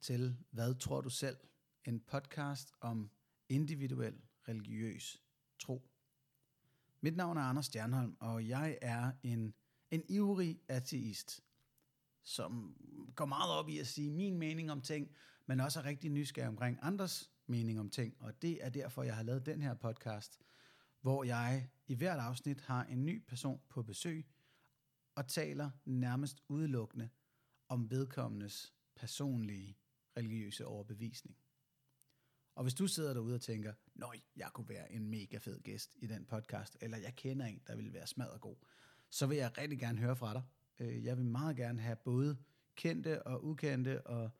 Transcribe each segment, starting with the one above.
til Hvad tror du selv? En podcast om individuel religiøs tro. Mit navn er Anders Stjernholm, og jeg er en, en ivrig ateist, som går meget op i at sige min mening om ting, men også er rigtig nysgerrig omkring andres mening om ting. Og det er derfor, jeg har lavet den her podcast, hvor jeg i hvert afsnit har en ny person på besøg og taler nærmest udelukkende om vedkommendes personlige religiøse overbevisning. Og hvis du sidder derude og tænker, nøj, jeg kunne være en mega fed gæst i den podcast, eller jeg kender en, der vil være smadret god, så vil jeg rigtig gerne høre fra dig. Øh, jeg vil meget gerne have både kendte og ukendte og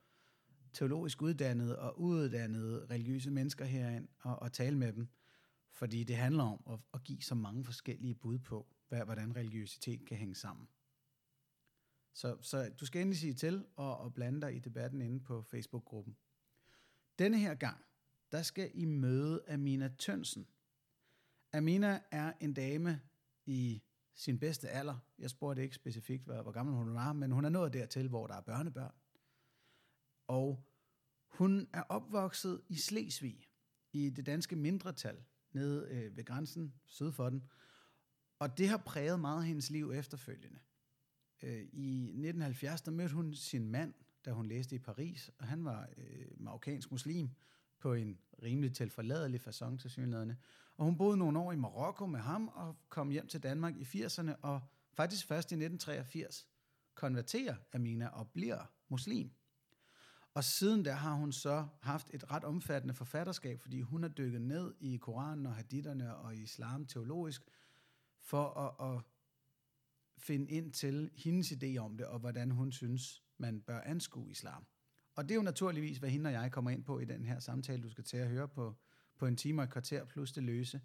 teologisk uddannede og uuddannede religiøse mennesker herind og, og tale med dem. Fordi det handler om at, at give så mange forskellige bud på, hvad, hvordan religiøsitet kan hænge sammen. Så, så du skal endelig sige til og, og blande dig i debatten inde på Facebook-gruppen. Denne her gang, der skal I møde Amina Tønsen. Amina er en dame i sin bedste alder. Jeg spurgte ikke specifikt, hvor, hvor gammel hun var, men hun er nået dertil, hvor der er børnebørn. Og hun er opvokset i Slesvig, i det danske mindretal, nede øh, ved grænsen syd for den. Og det har præget meget af hendes liv efterfølgende. Øh, I 1970 der mødte hun sin mand, da hun læste i Paris, og han var øh, marokkansk muslim på en rimelig tilforladelig façon til synlædende. Og hun boede nogle år i Marokko med ham og kom hjem til Danmark i 80'erne, og faktisk først i 1983 konverterer Amina og bliver muslim. Og siden der har hun så haft et ret omfattende forfatterskab, fordi hun har dykket ned i Koranen og haditterne og islam teologisk, for at, at finde ind til hendes idé om det, og hvordan hun synes, man bør anskue islam. Og det er jo naturligvis, hvad hende og jeg kommer ind på i den her samtale, du skal til at høre på, på en time og et kvarter plus det løse.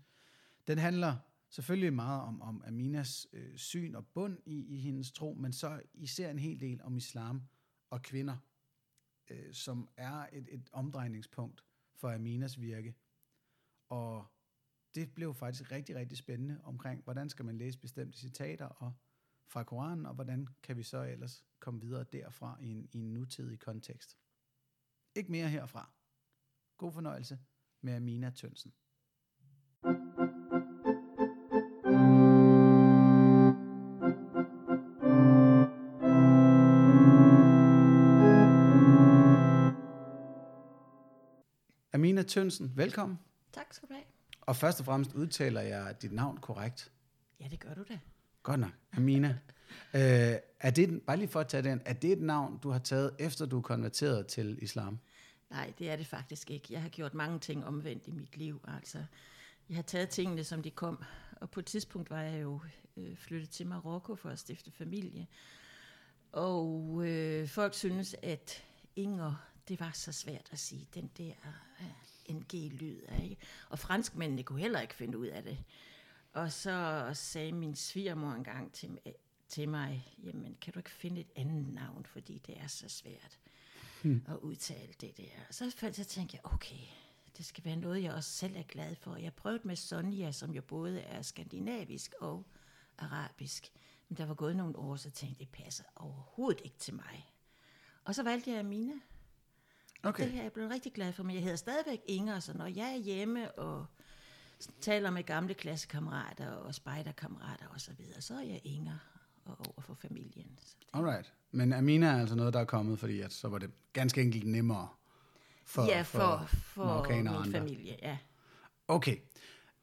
Den handler selvfølgelig meget om, om Aminas øh, syn og bund i, i hendes tro, men så især en hel del om islam og kvinder, øh, som er et, et omdrejningspunkt for Aminas virke. Og det blev faktisk rigtig, rigtig spændende omkring, hvordan skal man læse bestemte citater og fra Koranen, og hvordan kan vi så ellers komme videre derfra i en, i en nutidig kontekst. Ikke mere herfra. God fornøjelse med Amina Tønsen. Amina Tønsen, velkommen. Tak skal du have. Og først og fremmest udtaler jeg dit navn korrekt. Ja, det gør du da. Godt nok, Amina. øh, er det, bare lige for at tage den, er det et navn, du har taget, efter du er konverteret til islam? Nej, det er det faktisk ikke. Jeg har gjort mange ting omvendt i mit liv. Altså, jeg har taget tingene, som de kom. Og på et tidspunkt var jeg jo øh, flyttet til Marokko for at stifte familie. Og øh, folk synes, at Inger, det var så svært at sige, den der øh, NG-lyd. Ikke? Og franskmændene kunne heller ikke finde ud af det. Og så sagde min svigermor engang til, til mig, jamen kan du ikke finde et andet navn, fordi det er så svært hmm. at udtale det der. Så, så tænkte jeg, okay, det skal være noget, jeg også selv er glad for. Jeg prøvede med Sonja, som jo både er skandinavisk og arabisk. Men der var gået nogle år, så tænkte jeg, det passer overhovedet ikke til mig. Og så valgte jeg Amina. Okay. Det her er jeg blevet rigtig glad for, men jeg hedder stadigvæk Inger, så når jeg er hjemme og taler med gamle klassekammerater og spejderkammerater og så videre, så er jeg Inger og over for familien. Så det. Alright. Men Amina er altså noget, der er kommet, fordi at så var det ganske enkelt nemmere for, ja, for, for, for min andre. familie. Ja. Okay.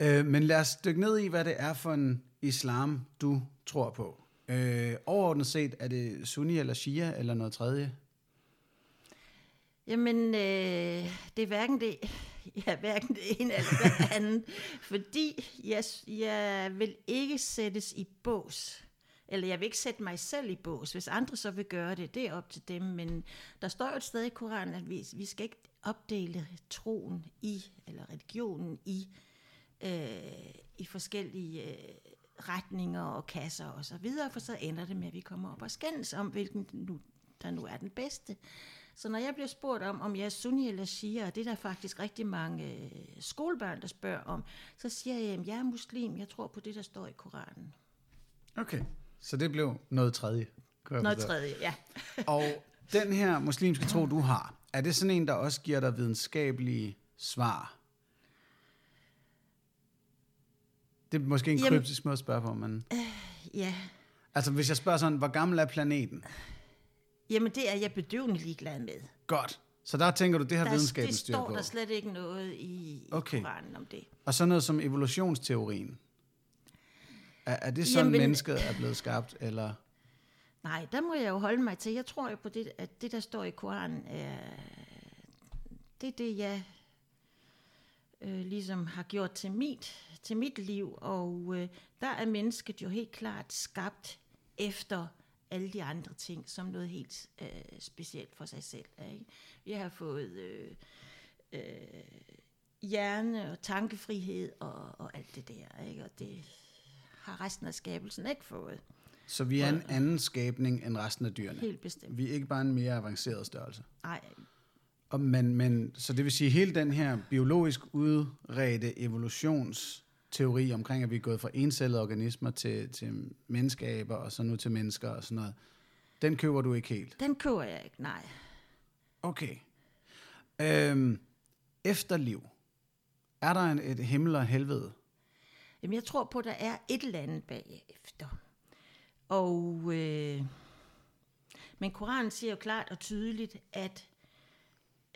Øh, men lad os dykke ned i, hvad det er for en islam, du tror på. Øh, overordnet set, er det sunni eller shia eller noget tredje? Jamen, øh, det er hverken det, ja, hverken det ene eller det andet, fordi jeg, jeg vil ikke sættes i bås. Eller jeg vil ikke sætte mig selv i bås. Hvis andre så vil gøre det, det er op til dem. Men der står jo et sted i Koranen, at vi, vi skal ikke opdele troen i, eller religionen i, øh, i forskellige øh, retninger og kasser og så videre, for så ender det med, at vi kommer op og skændes om, hvilken nu, der nu er den bedste. Så når jeg bliver spurgt om, om jeg er sunni eller shia, og det er der faktisk rigtig mange øh, skolebørn, der spørger om, så siger jeg, at jeg er muslim, jeg tror på det, der står i Koranen. Okay, så det blev noget tredje. Noget tredje, ja. og den her muslimske tro, du har, er det sådan en, der også giver dig videnskabelige svar? Det er måske en Jamen- kryptisk måde at spørge på, men... Ja, Altså, hvis jeg spørger sådan, hvor gammel er planeten? Jamen det er jeg bedøvende ligeglad med. Godt. Så der tænker du, det har Der, videnskaben det styr står på. der slet ikke noget i, i Okay. Koranen om det. Og så noget som evolutionsteorien. Er, er det sådan, Jamen- mennesket er blevet skabt, eller... Nej, der må jeg jo holde mig til. Jeg tror jo på det, at det, der står i Koranen, er, det er det, jeg øh, ligesom har gjort til mit, til mit liv. Og øh, der er mennesket jo helt klart skabt efter alle de andre ting, som noget helt øh, specielt for sig selv. Ikke? Vi har fået øh, øh, hjerne og tankefrihed og, og alt det der. Ikke? Og det har resten af skabelsen ikke fået. Så vi er en anden skabning end resten af dyrene. Helt bestemt. Vi er ikke bare en mere avanceret størrelse. Nej, Og, men, men, så det vil sige, hele den her biologisk udredte evolutionsteori omkring, at vi er gået fra encellede organismer til, til menneskeaber, og så nu til mennesker og sådan noget, den køber du ikke helt. den køber jeg ikke, nej. Okay. Øhm, efterliv. Er der en, et himmel og helvede? Jamen, jeg tror på, at der er et eller andet bagefter. Og, øh, men Koranen siger jo klart og tydeligt, at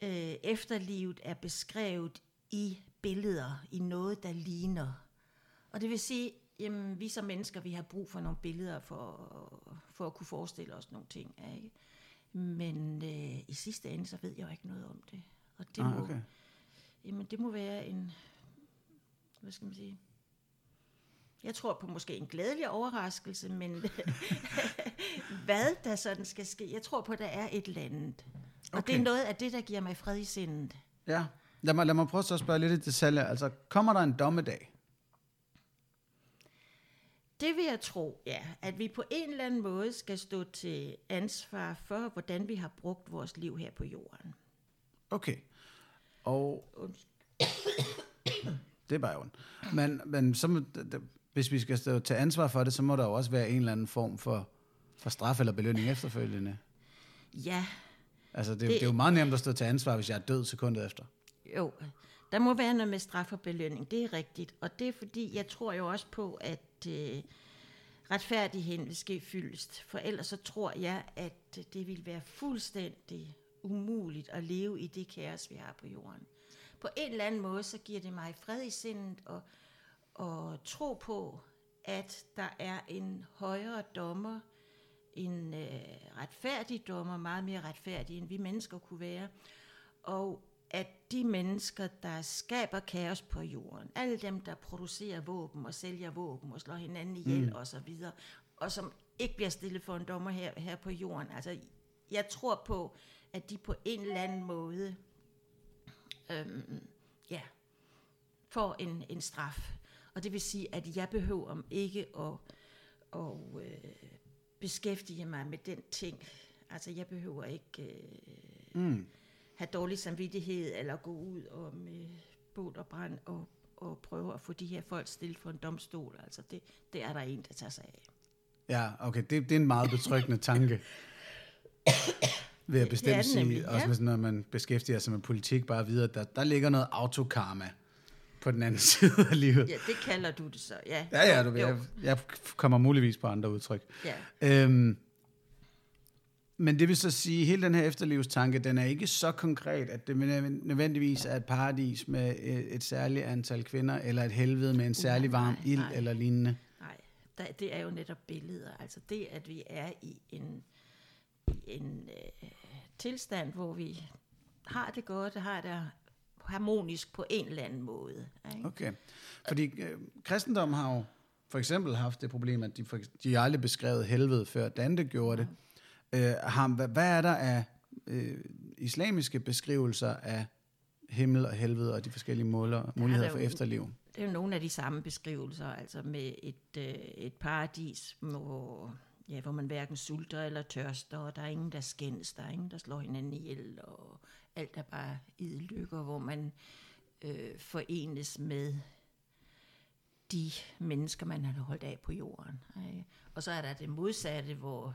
øh, efterlivet er beskrevet i billeder, i noget, der ligner. Og det vil sige, jamen, vi som mennesker, vi har brug for nogle billeder for, for at kunne forestille os nogle ting. Ikke? Men øh, i sidste ende, så ved jeg jo ikke noget om det. Og det, Ah, må, okay. jamen, det må være en, hvad skal man sige, jeg tror på måske en glædelig overraskelse, men hvad der sådan skal ske, jeg tror på, at der er et eller andet. Og Okay. det er noget af det, der giver mig fred i sindet. Ja. Lad mig, lad mig prøve at spørge lidt i detaljer. Altså, kommer der en dommedag? Det vil jeg tro, ja, at vi på en eller anden måde skal stå til ansvar for, hvordan vi har brugt vores liv her på jorden. Okay. Og det er bare ondt. Men, men så må, hvis vi skal stå til ansvar for det, så må der jo også være en eller anden form for, for straf eller belønning efterfølgende. Ja, Altså, det, det, Det- det er jo meget nemt at stå til ansvar, hvis jeg er død sekundet efter. Jo, der må være noget med straf og belønning, det er rigtigt. Og det er fordi, jeg tror jo også på, at øh, retfærdigheden vil ske fyldest. For ellers så tror jeg, at det vil være fuldstændig umuligt at leve i det kaos, vi har på jorden. På en eller anden måde, så giver det mig fred i sindet og, og tro på, at der er en højere dommer, en øh, retfærdig dommer, meget mere retfærdig, end vi mennesker kunne være. Og at de mennesker, der skaber kaos på jorden, alle dem, der producerer våben og sælger våben og slår hinanden ihjel mm. og så videre, og som ikke bliver stillet for en dommer her, her på jorden. Altså, jeg tror på, at de på en eller anden måde øhm, ja, får en, en straf. Og det vil sige, at jeg behøver ikke at, at øh, beskæftige mig med den ting. Altså, jeg behøver ikke øh, Mm. Have dårlig samvittighed, eller gå ud og med bål og brand og, og prøve at få de her folk stillet for en domstol. Altså, det, det er der en, der tager sig af. Ja, okay, det, det er en meget betryggende tanke. Vil jeg bestemt det sige, nemlig, også ja. hvis når man beskæftiger sig med politik, bare videre, der, der ligger noget autokarma på den anden side af livet. Ja, det kalder du det så, ja. Ja, ja, du, Jo, jeg, jeg kommer muligvis på andre udtryk. ja. Øhm, men det vil så sige, at hele den her efterlivstanke, den er ikke så konkret, at det nødvendigvis er et paradis med et, et særligt antal kvinder, eller et helvede med en særlig varm nej, ild nej. eller lignende. Nej, der, det er jo netop billeder. Altså det, at vi er i en, en øh, tilstand, hvor vi har det godt, har det harmonisk på en eller anden måde. Ikke? Okay. Fordi øh, kristendom har jo for eksempel haft det problem, at de, for, de aldrig beskrevet helvede, før Dante gjorde det. Øh, har, hvad, hvad er der af øh, islamiske beskrivelser af himmel og helvede og de forskellige måler, muligheder der for jo- efterliv? Det er jo nogle af de samme beskrivelser, altså med et, øh, et paradis, hvor, ja, hvor man hverken sulter eller tørster, og der er ingen, der skændes, der er ingen, der slår hinanden ihjel, og alt er bare i lykker, hvor man øh, forenes med de mennesker, man har holdt af på jorden. Ikke? Og så er der det modsatte, hvor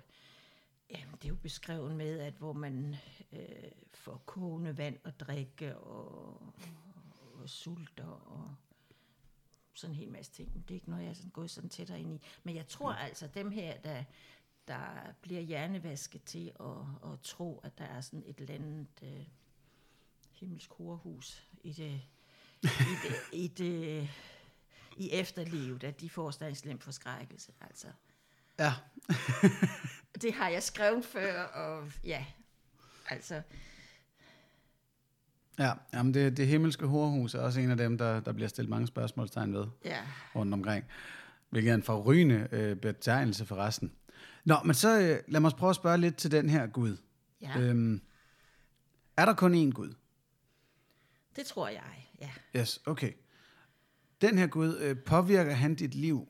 Jamen, det er jo beskrevet med, at hvor man øh, får kogende vand og drikke og, og sulter og sådan en hel masse ting. Det er ikke noget, jeg er sådan gået sådan tættere ind i. Men jeg tror ja. altså, dem her, der, der bliver hjernevasket til at, at tro, at der er sådan et eller andet øh, himmelsk horehus i det, i det, i det i efterlivet, at de får sådan en slem forskrækkelse. Altså. Ja. det har jeg skrevet før, og ja, altså... Ja, jamen det, det himmelske horhus er også en af dem, der, der bliver stillet mange spørgsmålstegn ved Ja, rundt omkring. Hvilket er en forrygende øh, betegnelse for resten. Nå, men så øh, lad mig prøve at spørge lidt til den her Gud. ja. Øhm, er der kun én Gud? det tror jeg, ja. Yes, okay. Den her Gud, øh, påvirker han dit liv?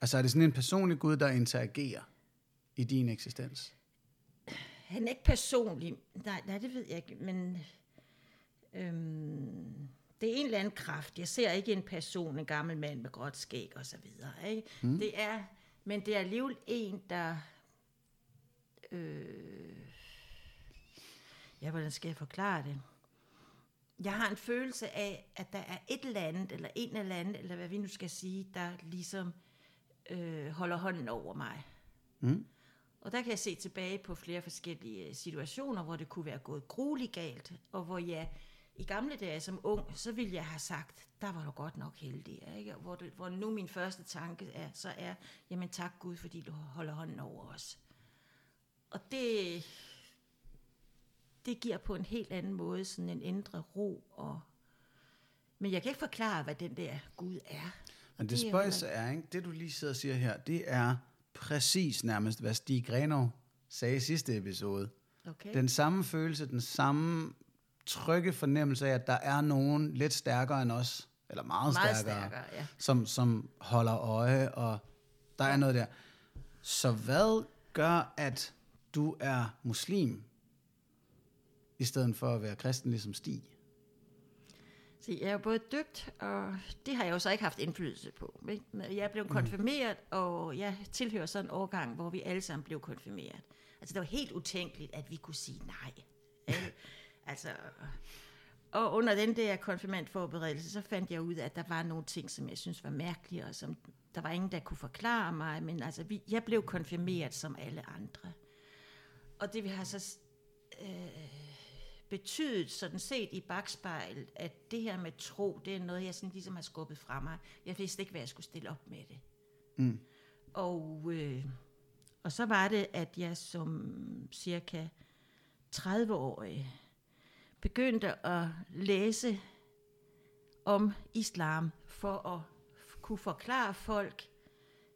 Altså er det sådan en personlig Gud, der interagerer i din eksistens? Han er ikke personlig, nej, nej det ved jeg ikke, men øhm, det er en eller anden kraft. Jeg ser ikke en person, en gammel mand med gråt skæg og så videre. Ikke? Mm. Det er, men det er alligevel en, der... Øh, ja, hvordan skal jeg forklare det? Jeg har en følelse af, at der er et eller andet, eller en eller anden, eller hvad vi nu skal sige, der ligesom øh, holder hånden over mig. Mm. Og der kan jeg se tilbage på flere forskellige situationer, hvor det kunne være gået grueligt galt, og hvor jeg i gamle dage som ung, så ville jeg have sagt, der var du godt nok heldig, ikke? Hvor, det, hvor nu min første tanke er, så er, jamen tak Gud, fordi du holder hånden over os. Og det, det giver på en helt anden måde sådan en indre ro. Og, men jeg kan ikke forklare, hvad den der Gud er. Men det Det er spøjse er, ikke? det du lige sidder og siger her, det er præcis nærmest, hvad Stig Grenov sagde i sidste episode. Okay? Den samme følelse, den samme trygge fornemmelse af, at der er nogen lidt stærkere end os, eller meget, Meget stærkere, stærkere, ja. som, som holder øje, og der er noget der. Så hvad gør, at du er muslim, i stedet for at være kristen ligesom Stig? Så jeg er jo både døbt, og det har jeg jo så ikke haft indflydelse på. ikke? Men Jeg blev konfirmeret, og jeg tilhører sådan en årgang, hvor vi alle sammen blev konfirmeret. Altså det var helt utænkeligt, at vi kunne sige nej. ikke? altså, og under den der konfirmandforberedelse, så fandt jeg ud af, at der var nogle ting, som jeg synes var mærkelige, og som der var ingen, der kunne forklare mig. Men altså, vi, jeg blev konfirmeret som alle andre. Og det vi har så betydet sådan set i bagspejlet, at det her med tro, det er noget, jeg sådan ligesom har skubbet fra mig. Jeg vidste ikke, hvad jeg skulle stille op med det. Mm. Og, øh, og så var det, at jeg som cirka 30-årig begyndte at læse om islam, for at kunne forklare folk,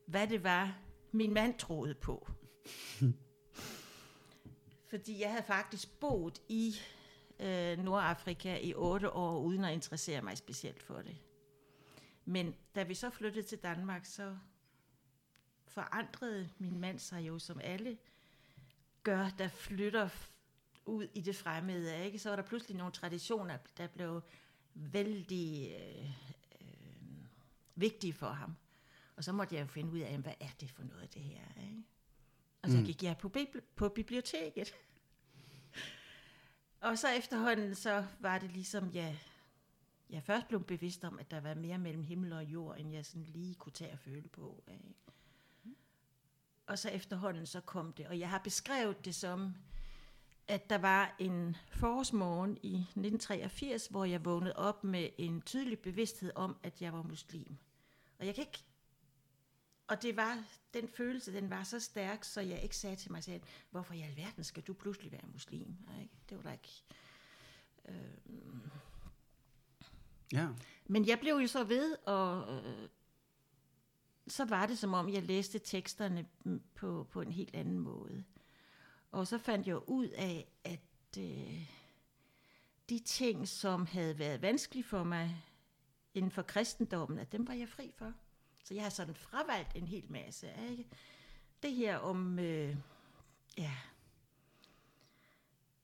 hvad det var, min mand troede på. Fordi jeg havde faktisk boet i øh, Nordafrika i otte år, uden at interessere mig specielt for det. Men da vi så flyttede til Danmark, så forandrede min mand sig jo, som alle gør, der flytter ud i det fremmede. Ikke? Så var der pludselig nogle traditioner, der blev vældig øh, øh, vigtige for ham. Og så måtte jeg jo finde ud af, hvad er det for noget, det her? Ikke? Og så Mm. gik jeg på, bibli- på biblioteket. Og så efterhånden, så var det ligesom, ja, jeg først blev bevidst om, at der var mere mellem himmel og jord, end jeg sådan lige kunne tage og føle på. Ikke? Og så efterhånden, så kom det. Og jeg har beskrevet det som, at der var en forårsmorgen i 1983, hvor jeg vågnede op med en tydelig bevidsthed om, at jeg var muslim. Og jeg kan ikke... Og det var, den følelse, den var så stærk, så jeg ikke sagde til mig selv, hvorfor i alverden skal du pludselig være muslim? Ikke? Det var der ikke... Ja. Men jeg blev jo så ved, og øh, så var det som om, jeg læste teksterne på, på en helt anden måde. Og så fandt jeg ud af, at øh, de ting, som havde været vanskelige for mig inden for kristendommen, at dem var jeg fri for. Så jeg har sådan fravalgt en hel masse. Ikke? Det her om, øh, ja,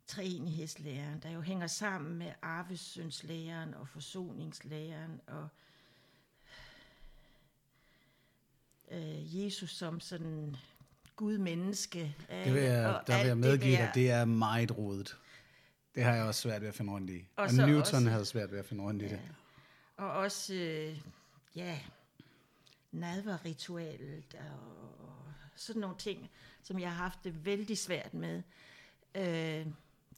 treenighedslæren, der jo hænger sammen med arvesyndslæren og forsoningslæren og øh, Jesus som sådan Gud menneske. Det vil jeg, der vil jeg medgive det dig, det er meget rodet. Det har jeg også svært ved at finde rundt i. Og, Og Newton også- havde svært ved at finde rundt i det. Og også, øh, ja, nadverritualet og sådan nogle ting, som jeg har haft det vældig svært med. Øh,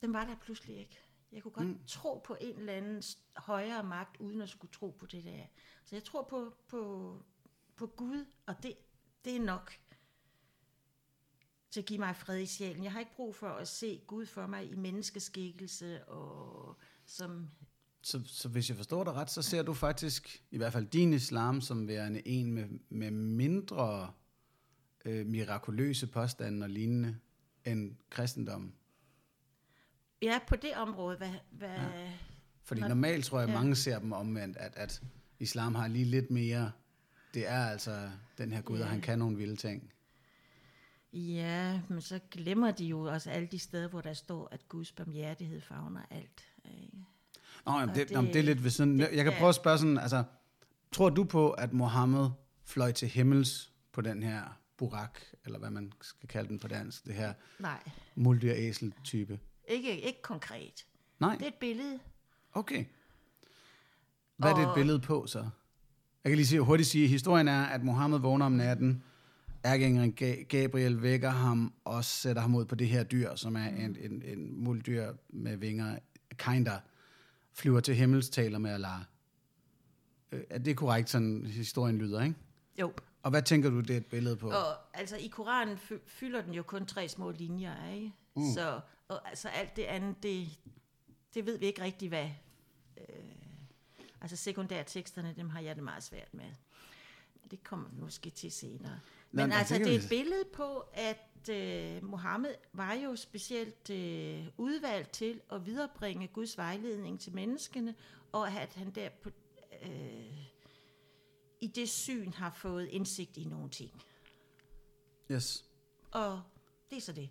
den var der pludselig ikke. Jeg kunne godt mm. tro på en eller anden højere magt, uden at skulle tro på det der. Så jeg tror på, på, på Gud, og det, det er nok til at give mig fred i sjælen. Jeg har ikke brug for at se Gud for mig i menneskeskikkelse, og som Så, så hvis jeg forstår dig ret, så ser du faktisk, i hvert fald din islam, som værende en med, med mindre øh, mirakuløse påstande og lignende end kristendommen. Ja, på det område, hvad... hvad ja. Fordi Nå, normalt tror jeg, ja. mange ser dem omvendt, at, at islam har lige lidt mere, det er altså den her Gud, og Ja. han kan nogle vilde ting. Ja, men så glemmer de jo også alle de steder, hvor der står, at Guds barmhjertighed favner alt. Ikke? Nå, jamen, Og det, det- jamen, det er lidt ved siden. Jeg kan ja. prøve at spørge sådan, altså, tror du på, at Mohammed fløj til himmels på den her burak, eller hvad man skal kalde den på dansk, det her Nej, muldyr-æsel-type? ikke, ikke konkret. Nej, Det er et billede. okay. Hvad er det et Og- billede på, så? Jeg kan lige sige, hurtigt sige, at historien er, at Mohammed vågner om natten, Ga- Gabriel vækker ham og sætter ham ud på det her dyr, som er en, en, en muldyr med vinger, kinda, flyver til himmels, taler med Allah. Øh, Er det korrekt, sådan historien lyder, ikke? Jo, Og hvad tænker du, det er et billede på? og altså i Koranen fy- fylder den jo kun tre små linjer, ikke? Mm. Så og, altså alt det andet, det, det ved vi ikke rigtigt, hvad... Øh, altså sekundærteksterne, dem har jeg det meget svært med. Det kommer vi måske til senere. Nå, Men men altså, det er et billede på, at øh, Mohammed var jo specielt øh, udvalgt til at viderebringe Guds vejledning til menneskene, og at han der på, øh, i det syn har fået indsigt i nogle ting. Yes. Og det er så det.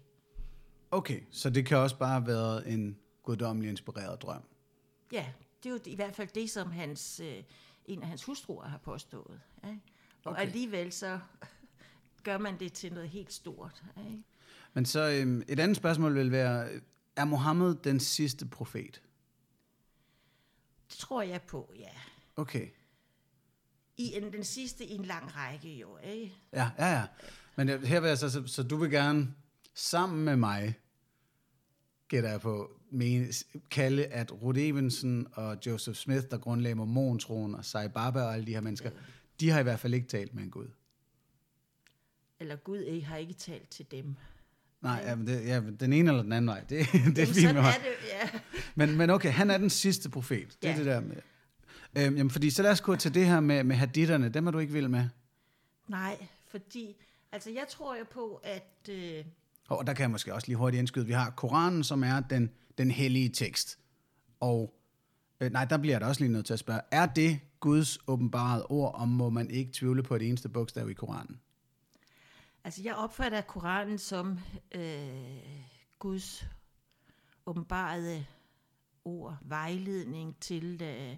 Okay, så det kan også bare have været en guddommelig inspireret drøm. Ja, det er jo i hvert fald det, som hans, øh, en af hans hustruer har påstået. Ikke? Og okay. alligevel så gør man det til noget helt stort. Ikke? Men så øhm, et andet spørgsmål vil være, er Mohammed den sidste profet? Det tror jeg på, ja. Okay. I en, den sidste i en lang række jo, ikke? Ja, ja, ja. Men her vil jeg så, så, så du vil gerne sammen med mig, gætter jeg på, mene, kalde, at Ruth Evensen og Joseph Smith, der grundlagde mormontroen, og Sai Baba og alle de her mennesker, de har i hvert fald ikke talt med en Gud. Eller Gud ikke har ikke talt til dem. Nej, ja, men det, ja, den ene eller den anden vej, det, det er Jamen, fint sådan med er det, ja. Men, men okay, han er den sidste profet. Det er Ja. det der med. Øhm, jamen, fordi så lad os gå til det her med, med haditterne. Dem er du ikke vild med. Nej, fordi, altså jeg tror jo på, at, øh, Og der kan jeg måske også lige hurtigt indskyde. Vi har Koranen, som er den, den hellige tekst. Og øh, nej, der bliver jeg da også lige nødt til at spørge. Er det Guds åbenbarede ord, og må man ikke tvivle på det eneste bogstav i Koranen? Altså jeg opfatter Koranen som øh, Guds åbenbarede ord, vejledning til, øh,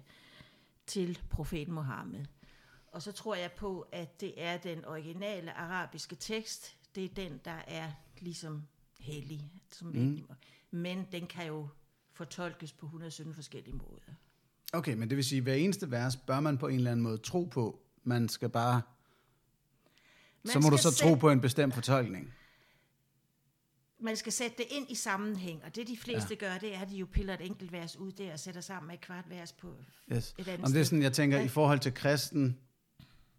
til profeten Mohammed. Og så tror jeg på, at det er den originale arabiske tekst, det er den, der er ligesom hellig. Som mm. Men den kan jo fortolkes på 117 forskellige måder. Okay, men det vil sige, at hver eneste vers bør man på en eller anden måde tro på. Man skal bare... Man så må du så tro sætte- på en bestemt fortolkning. Man skal sætte det ind i sammenhæng, og det de fleste ja. gør, det er, at de jo piller et enkelt vers ud der og sætter sammen med et kvart vers på Yes. et andet Om det er sådan, jeg tænker, Ja. i forhold til kristen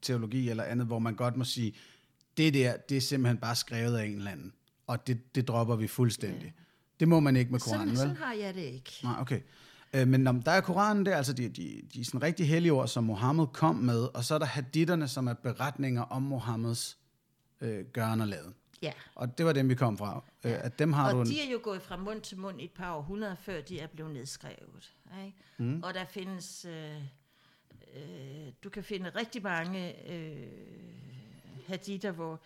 teologi eller andet, hvor man godt må sige, det der, det er simpelthen bare skrevet af en eller anden. Og det, det dropper vi fuldstændig. Ja. Det må man ikke med Koranen, sådan, vel? sådan har jeg det ikke. Nej, okay. Øh, men om der er Koranen, det er altså de, de, de sådan rigtig hellige ord, som Mohammed kom med, og så er der haditterne, som er beretninger om Mohammeds øh, gøren og laden. Ja. Og det var dem, vi kom fra. Ja. Øh, at dem har og du en... de er jo gået fra mund til mund i et par århundreder, før de er blevet nedskrevet. Ikke? Mm. Og der findes... Øh, øh, du kan finde rigtig mange øh, haditter, hvor...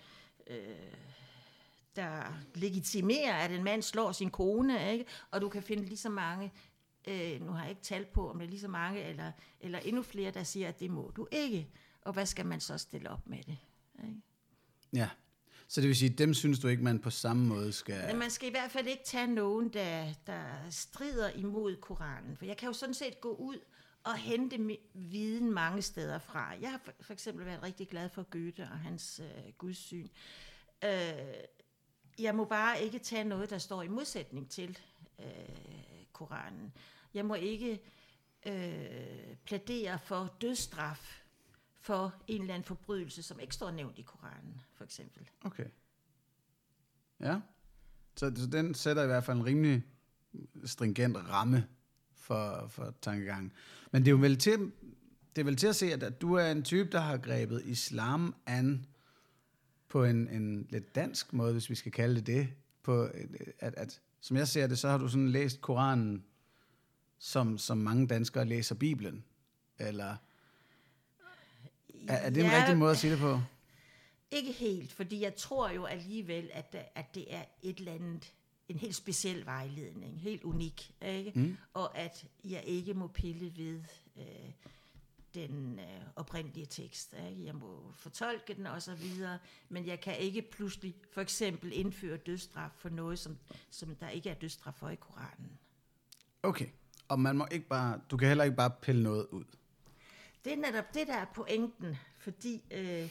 Øh, der legitimerer, at en mand slår sin kone, ikke? og du kan finde lige så mange, øh, nu har jeg ikke talt på, om det er lige så mange, eller, eller endnu flere, der siger, at det må du ikke. Og hvad skal man så stille op med det? Ikke? Ja. Så det vil sige, dem synes du ikke, man på samme måde skal... Men man skal i hvert fald ikke tage nogen, der, der strider imod Koranen. For jeg kan jo sådan set gå ud og hente viden mange steder fra. Jeg har for, for eksempel været rigtig glad for Goethe og hans øh, gudssyn. Øh, jeg må bare ikke tage noget, der står i modsætning til øh, Koranen. Jeg må ikke øh, plædere for dødsstraf for en eller anden forbrydelse, som ikke står nævnt i Koranen, for eksempel. Okay. Ja. Så, så den sætter i hvert fald en rimelig stringent ramme for, for tankegangen. Men det er jo vel til, det er vel til at se, at, at du er en type, der har grebet islam an på en, en lidt dansk måde, hvis vi skal kalde det det. På, at, at, som jeg ser det, så har du sådan læst Koranen, som, som mange danskere læser Bibelen. Eller er, er det en Ja, rigtig måde at sige det på? Ikke helt, fordi jeg tror jo alligevel, at, at det er et eller andet, en helt speciel vejledning, helt unik, ikke? Mm. Og at jeg ikke må pille ved øh, den øh, oprindelige tekst. Ikke? Jeg må fortolke den og så videre, men jeg kan ikke pludselig for eksempel indføre dødsstraf for noget, som, som der ikke er dødsstraf for i Koranen. Okay. Og man må ikke bare, du kan heller ikke bare pille noget ud. Det er netop det, der er pointen, fordi øh,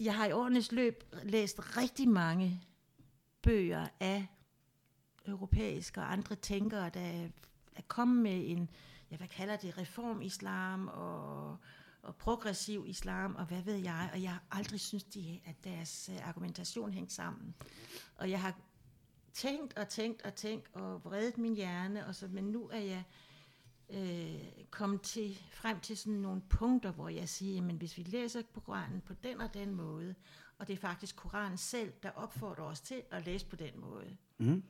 jeg har i årenes løb læst rigtig mange bøger af europæiske og andre tænkere, der er kommet med en, ja, hvad kalder det, reformislam og, og progressiv islam, og hvad ved jeg, og jeg har aldrig synes, de, at deres øh, argumentation hængte sammen. Og jeg har tænkt og tænkt og tænkt og vredet min hjerne, og så, men nu er jeg øh, komme til, frem til sådan nogle punkter, hvor jeg siger, men hvis vi læser Koranen på den og den måde, og det er faktisk Koranen selv, der opfordrer os til at læse på den måde. Mm.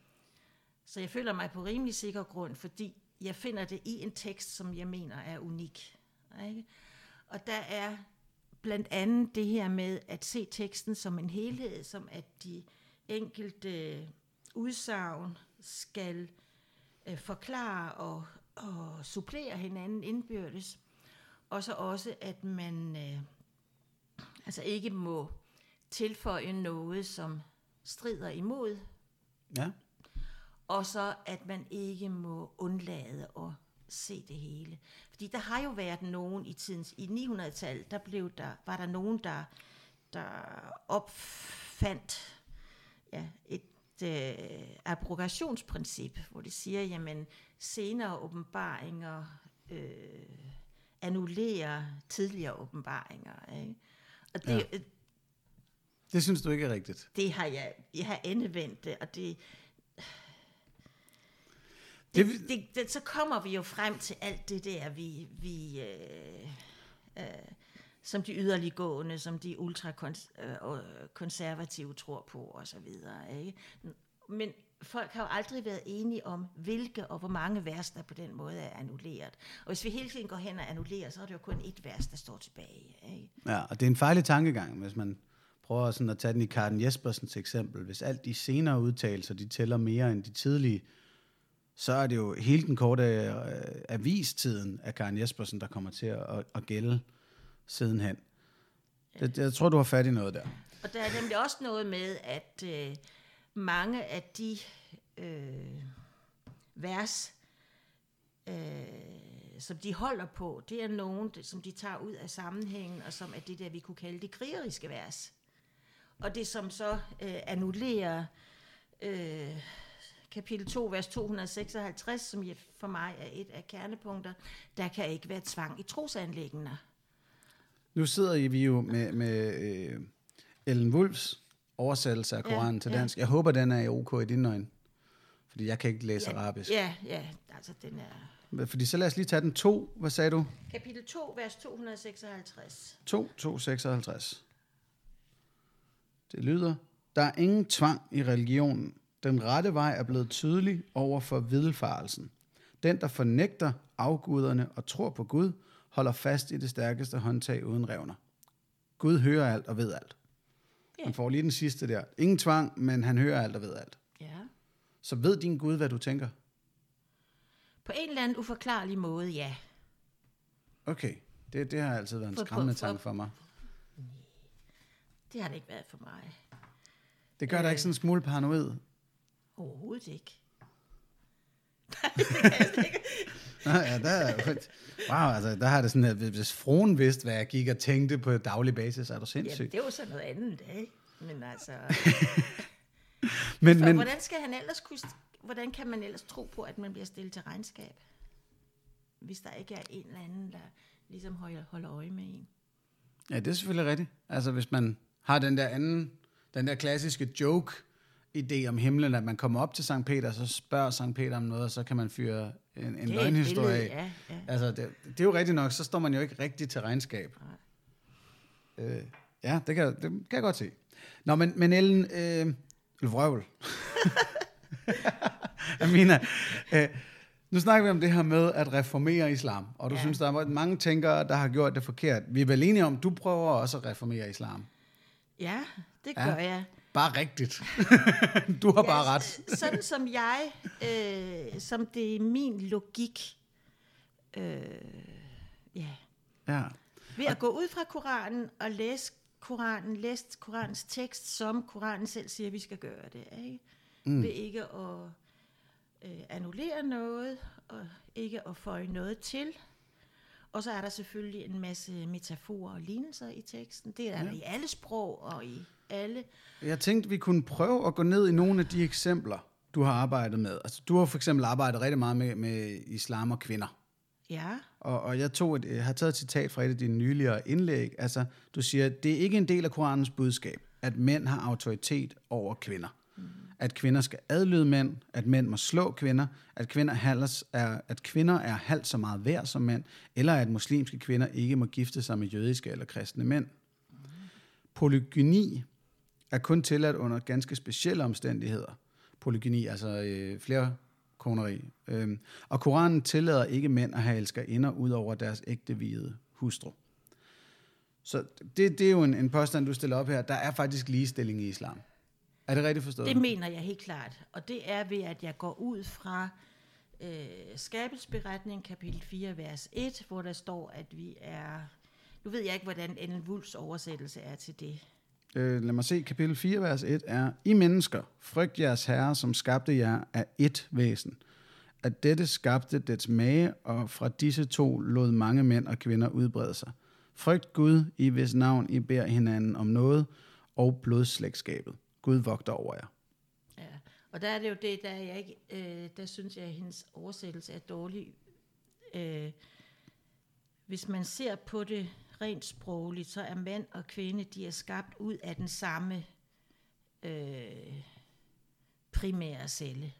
Så jeg føler mig på rimelig sikker grund, fordi jeg finder det i en tekst, som jeg mener er unik. Ikke? Og der er blandt andet det her med at se teksten som en helhed, som at de enkelte udsagn skal øh, forklare og, og supplere hinanden indbyrdes. Og så også, at man øh, altså ikke må tilføje noget, som strider imod Ja. og så at man ikke må undlade at se det hele. Fordi der har jo været nogen i tidens, i 900-tallet, der blev der, var der nogen, der, der opfandt ja, et øh, abrogationsprincip, hvor det siger, jamen senere åbenbaringer øh, annullerer tidligere åbenbaringer. Ikke? Og det, ja. Det synes du ikke er rigtigt. det har jeg, jeg har endevendt det, og det, Det- det, det, det, så kommer vi jo frem til alt det der, vi, vi øh, øh, som de yderliggående, som de ultrakonservative øh, tror på og så videre. Ikke? Men folk har jo aldrig været enige om, hvilke og hvor mange vers, der på den måde er annulleret. Og hvis vi hele tiden går hen og annullerer, så er det jo kun et vers, der står tilbage. Ikke? Ja, og det er en fejlig tankegang, hvis man prøver sådan at tage den i Karten Jespersens eksempel. Hvis alt de senere udtalelser, de tæller mere end de tidlige, så er det jo hele den korte øh, avistiden af Karen Jespersen, der kommer til at, at gælde sidenhen. Det, jeg tror, du har fat i noget der. Og der er nemlig også noget med, at øh, mange af de øh, vers, øh, som de holder på, det er nogen, som de tager ud af sammenhængen, og som er det der, vi kunne kalde det krigeriske vers. Og det, som så øh, annullerer øh, kapitel 2, vers 256, som for mig er et af kernepunkter, der kan ikke være tvang i trosanlæggende. Nu sidder vi jo med, med øh, Ellen Wulfs oversættelse af Ja, Koranen til ja. dansk. Jeg håber, den er i OK i dine øjne. Fordi jeg kan ikke læse arabisk. Ja, ja, altså den er... Fordi så lad os lige tage den to. Hvad sagde du? Kapitel 2, vers 256. 2, 2, 56. Det lyder, der er ingen tvang i religionen. Den rette vej er blevet tydelig over for viddelfarelsen. Den, der fornægter afguderne og tror på Gud, holder fast i det stærkeste håndtag uden revner. Gud hører alt og ved alt. Ja. Man får lige den sidste der. Ingen tvang, men han hører alt og ved alt. Ja. Så ved din Gud, hvad du tænker? På en eller anden uforklarlig måde, ja. Okay, det, det har altid været en For- skræmmende for- tanke for mig. Det har det ikke været for mig. Det gør øh. dig ikke sådan en smule paranoid? Overhovedet ikke. Nå, ja, der, er- wow, altså, der har det sådan, at hvis fruen vidste, hvad jeg gik og tænkte på daglig basis, er du Jamen, sindssyg. det er jo så noget andet, ikke? Men altså, Men, for, men, hvordan skal han ellers kunne, hvordan kan man ellers tro på, at man bliver stillet til regnskab? Hvis der ikke er en eller anden, der ligesom holder, holder øje med en. ja, det er selvfølgelig rigtigt. Altså, hvis man har den der anden, den der klassiske joke, idé om himlen, at man kommer op til Sankt Peter, så spørger Sankt Peter om noget, og så kan man fyre en, en Det et løgnhistorie billede, af. ja, ja. Altså, det, det er jo rigtigt nok, så står man jo ikke rigtigt til regnskab. Øh, ja, det kan, det kan jeg godt se. Nå, men, men Ellen, øh, vrøvl. Amina, øh, nu snakker vi om det her med at reformere islam, og du ja. Ja. synes, der er mange tænkere, der har gjort det forkert. Vi er vel enige om, du prøver også at reformere islam. Ja, det Ja. gør jeg. Bare rigtigt. du har bare Ja, ret. s- Sådan som jeg, øh, som det er min logik, øh, ja, Ja. ved at gå ud fra Koranen og læse Koranen, læse Koranens tekst, som Koranen selv siger, vi skal gøre det. Ikke? Mm. Ved ikke at øh, annullere noget, og ikke at føje noget til. Og så er der selvfølgelig en masse metaforer og lignelser i teksten. Det er der i alle sprog og i alle Jeg tænkte, vi kunne prøve at gå ned i nogle af de eksempler, du har arbejdet med. Altså, du har for eksempel arbejdet rigtig meget med, med islam og kvinder. Ja, Og, og jeg, tog et, jeg har taget et citat fra et af dine nyligere indlæg. Altså, du siger, det er ikke en del af Koranens budskab, at mænd har autoritet over kvinder. Mm. At kvinder skal adlyde mænd, at mænd må slå kvinder, at kvinder, halvs er, at kvinder er halvt så meget værd som mænd, eller at muslimske kvinder ikke må gifte sig med jødiske eller kristne mænd. Polygyni er kun tilladt under ganske specielle omstændigheder. Polygyni, altså øh, flere koneri. Øhm, og Koranen tillader ikke mænd at have elskerinder ud over deres ægte hvide hustru. Så det, det er jo en, en påstand, du stiller op her. Der er faktisk ligestilling i islam. Er det rigtigt forstået? det mener jeg helt klart. Og det er ved, at jeg går ud fra øh, skabelsberetning, kapitel 4, vers 1, hvor der står, at vi er... Nu ved jeg ikke, hvordan Ellen Wulfs oversættelse er til det. Øh, lad mig se, kapitel 4, vers 1 er, I mennesker, frygt jeres herre, som skabte jer af ét væsen. At dette skabte dets mage, og fra disse to lod mange mænd og kvinder udbrede sig. Frygt Gud, i hvis navn I beder hinanden om noget, og blodslægtskabet. Gud vogter over jer. Ja. Og der er det jo det, der, jeg ikke, øh, der synes jeg, at hendes oversættelse er dårlig. Øh, hvis man ser på det rent sprogligt, så er mand og kvinde, de er skabt ud af den samme øh, primære celle,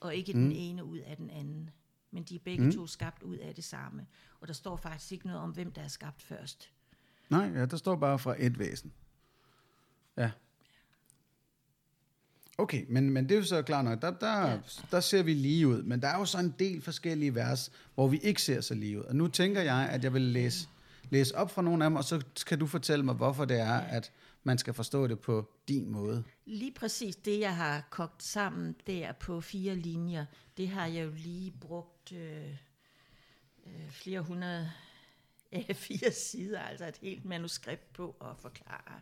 og ikke mm. den ene ud af den anden. Men de er begge mm. to skabt ud af det samme. Og der står faktisk ikke noget om, hvem der er skabt først. Nej, ja, der står bare fra et væsen. Ja. Okay, men, men det er jo så klart nok, der, der, ja. Der ser vi lige ud, men der er jo så en del forskellige vers, hvor vi ikke ser så lige ud. Og nu tænker jeg, at jeg vil læse, læse op fra nogle af dem, og så kan du fortælle mig, hvorfor det er, at man skal forstå det på din måde. Lige præcis det, jeg har kogt sammen der på fire linjer, det har jeg jo lige brugt øh, øh, flere hundrede af fire sider, altså et helt manuskript på at forklare.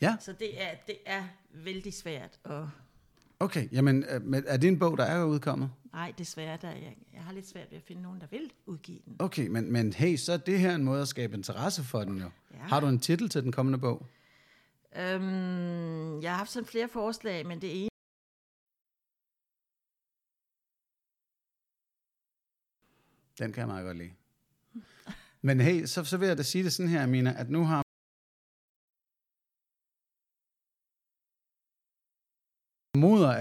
Ja, Så det er, det er vældig svært, og okay. Jamen, øh, er det en bog, der er udkommet? nej, desværre, der, jeg, jeg har lidt svært ved at finde nogen, der vil udgive den. Okay, men, men hey, så er det her en måde at skabe interesse for den jo. Ja. Har du en titel til den kommende bog? Øhm, jeg har haft sådan flere forslag, men det ene, Den kan jeg meget godt lide. Men hey, så, så vil jeg da sige det sådan her, Amina, at nu har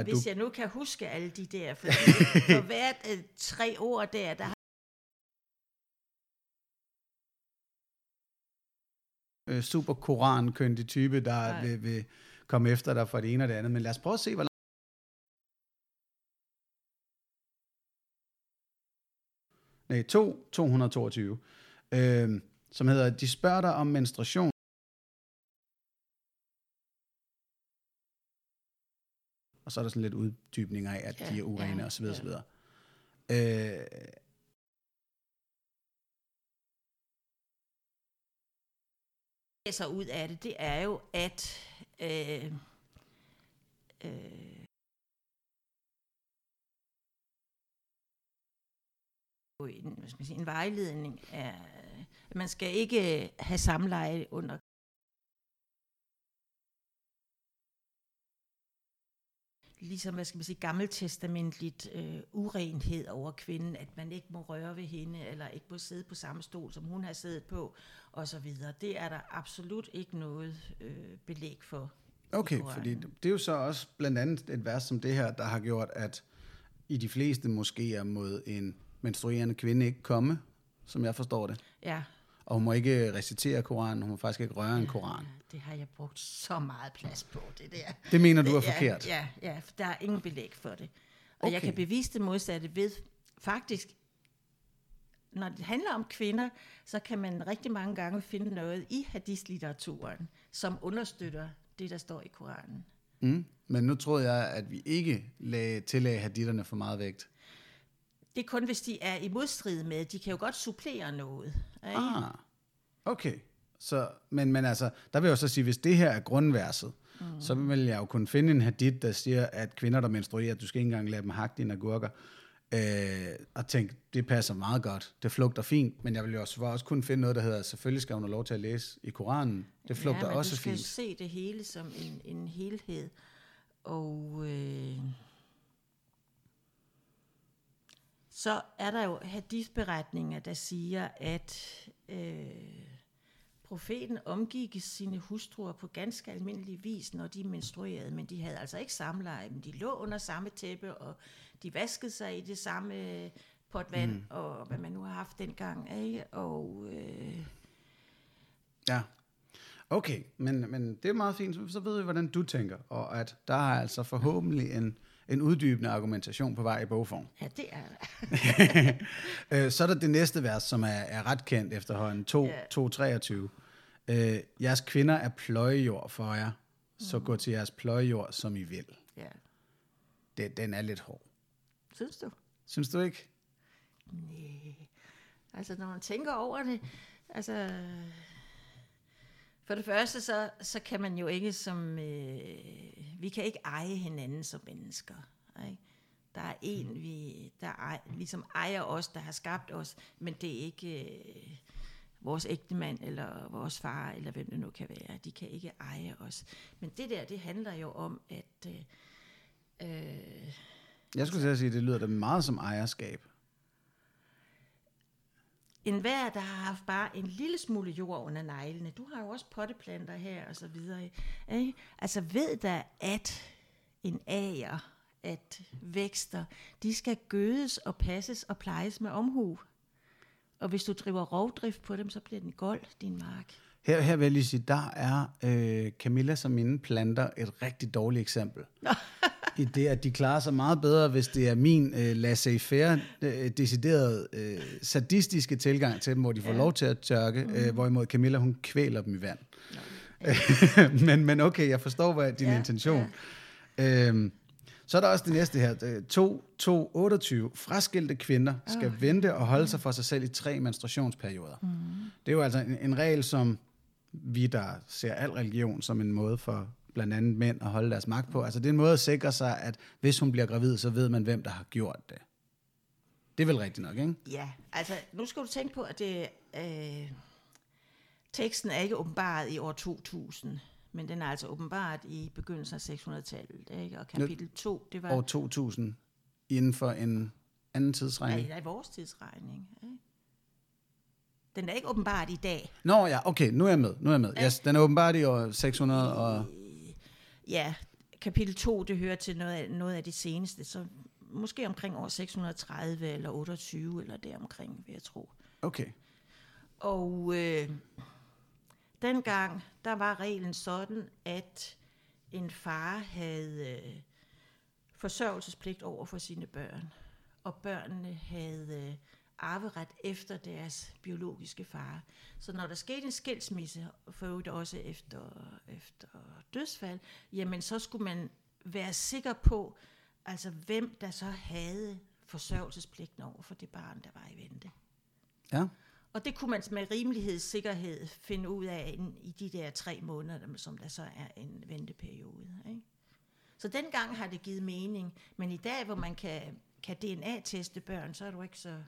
at du... hvis jeg nu kan huske alle de der, for, for hvert øh, tre ord der, der øh, super korankyndig type, der Nej. vil, vil komme efter dig for det ene og det andet. Men lad os prøve at se, hvor langt... Nej, 2, 222. Øh, som hedder, de spørger dig om menstruation. Og så er der sådan lidt uddybninger af, at Ja, de er urene ja, osv. ja. osv. Øh, læser ud af det, det er jo, at øh, øh, en, hvad skal man sige, en vejledning er, at man skal ikke have samleje under ligesom, hvad skal man sige, gammeltestamentligt øh, urenhed over kvinden, at man ikke må røre ved hende, eller ikke må sidde på samme stol, som hun har siddet på, og så videre. Det er der absolut ikke noget øh, belæg for. Okay, fordi det er jo så også blandt andet et vers som det her, der har gjort, at i de fleste moskéer mod en menstruerende kvinde ikke komme, som jeg forstår det. Ja. Og hun må ikke recitere Koranen, hun må faktisk ikke røre en Koran. Det har jeg brugt så meget plads på, det der. Det mener du er ja, forkert? Ja, ja, for der er ingen belæg for det. Og Okay. jeg kan bevise det modsatte ved, faktisk, når det handler om kvinder, så kan man rigtig mange gange finde noget i hadith-litteraturen, som understøtter det, der står i Koranen. Mm. Men nu troede jeg, at vi ikke lagde, tillagde haditterne for meget vægt. Det er kun, hvis de er i modstrid med, de kan jo godt supplere noget. Ikke? Ah, okay. Så, men, men altså, der vil jeg jo så sige, hvis det her er grundverset, mm. så vil jeg jo kunne finde en hadith, der siger, at kvinder, der menstruerer, du skal ikke engang lade dem hakke dine agurker. Øh, og tænke, det passer meget godt. Det flugter fint, men jeg vil jo også, også kunne finde noget, der hedder, selvfølgelig skal hun have lov til at læse i Koranen. Det flugter ja, men også du skal fint. se det hele som en, en helhed. Og øh, så er der jo hadithberetninger, der siger, at øh, profeten omgik sine hustruer på ganske almindelig vis, når de menstruerede, men de havde altså ikke samleje, men de lå under samme tæppe, og de vaskede sig i det samme pot vand, mm. og hvad man nu har haft dengang, ikke? Og øh, Ja. Okay, men, men det er meget fint. Så ved vi, hvordan du tænker. Og at der er altså forhåbentlig en, en uddybende argumentation på vej i bogform. ja, det er der. Øh, så er der det næste vers, som er, er ret kendt efterhånden. 2, Ja. 223. Øh, jeres kvinder er pløjejord for jer, så gå til jeres pløjejord, som I vil. Ja. Det, den er lidt hård. Synes du? Synes du ikke? Nej. Altså, når man tænker over det, altså... For det første, så, så kan man jo ikke som... Øh, vi kan ikke eje hinanden som mennesker. Ikke? Der er en, vi, der ej, ligesom ejer os, der har skabt os, men det er ikke øh, vores ægtemand, eller vores far, eller hvem det nu kan være. De kan ikke eje os. Men det der, det handler jo om, at... Øh, øh, Jeg skulle til at sige, at det lyder da meget som ejerskab. En hver, der har haft bare en lille smule jord under neglene, du har jo også potteplanter her og så videre, ikke? altså ved da, at en ager, at vækster, de skal gødes og passes og plejes med omhu. Og hvis du driver rovdrift på dem, så bliver den gold, din mark. Her, her vil jeg lige sige, der er øh, Camilla som mine planter et rigtig dårligt eksempel. I det, at de klarer sig meget bedre, hvis det er min øh, laissez-faire, øh, decideret øh, sadistiske tilgang til dem, hvor de får ja. lov til at tørke, mm. øh, hvorimod Camilla, hun kvæler dem i vand. men, men okay, jeg forstår, hvad din ja, Ja, intention. Ja. Øhm, så er der også det næste her. øh, 2, 2, 28. Fraskilte kvinder skal Ah. vente og holde sig for sig selv i tre menstruationsperioder. Mm. Det er jo altså en, en regel, som vi, der ser al religion som en måde for blandt andet mænd at holde deres magt på. Altså det er en måde at sikre sig, at hvis hun bliver gravid, så ved man, hvem der har gjort det. Det er vel rigtigt nok, ikke? Ja, altså nu skal du tænke på, at det, øh, teksten er ikke åbenbaret i år 2000, men den er altså åbenbaret i begyndelsen af 600-tallet. Ikke? Og kapitel 2, det var År 2000 inden for en anden tidsregning. i vores tidsregning. Ikke? Den er ikke åbenbaret i dag. Nå ja, okay, nu er jeg med. Nu er jeg med. Yes, den er åbenbart i år 600 og... Ja, kapitel 2, det hører til noget af, noget af det seneste, så måske omkring år 630 eller 28 eller deromkring, vil jeg tro. Okay. Og øh, dengang, der var reglen sådan, at en far havde øh, forsørgelsespligt over for sine børn, og børnene havde øh, arveret efter deres biologiske far. Så når der skete en skilsmisse, for øvrigt også efter, efter dødsfald, jamen så skulle man være sikker på, altså hvem der så havde forsørgelsespligten over for det barn, der var i vente. Ja. Og det kunne man med rimelighedssikkerhed finde ud af i de der tre måneder, som der så er en venteperiode. Ikke? Så dengang har det givet mening, men i dag, hvor man kan, kan DNA-teste børn, så er du ikke så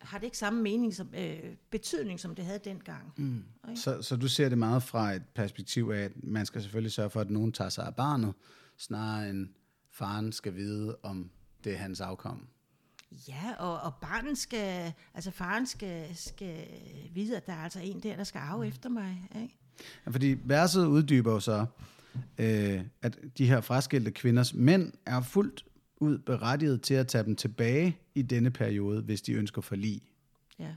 har det ikke samme mening som, øh, betydning, som det havde dengang. Mm. Så, så du ser det meget fra et perspektiv af, at man skal selvfølgelig sørge for, at nogen tager sig af barnet, snarere end faren skal vide, om det er hans afkom. Ja, og, og barnet skal, altså faren skal, skal vide, at der er altså en der, der skal arve mm. efter mig. Ikke? Ja, fordi verset uddyber jo så, øh, at de her fraskilte kvinders mænd er fuldt ud berettiget til at tage dem tilbage i denne periode, hvis de ønsker forlig. Ja.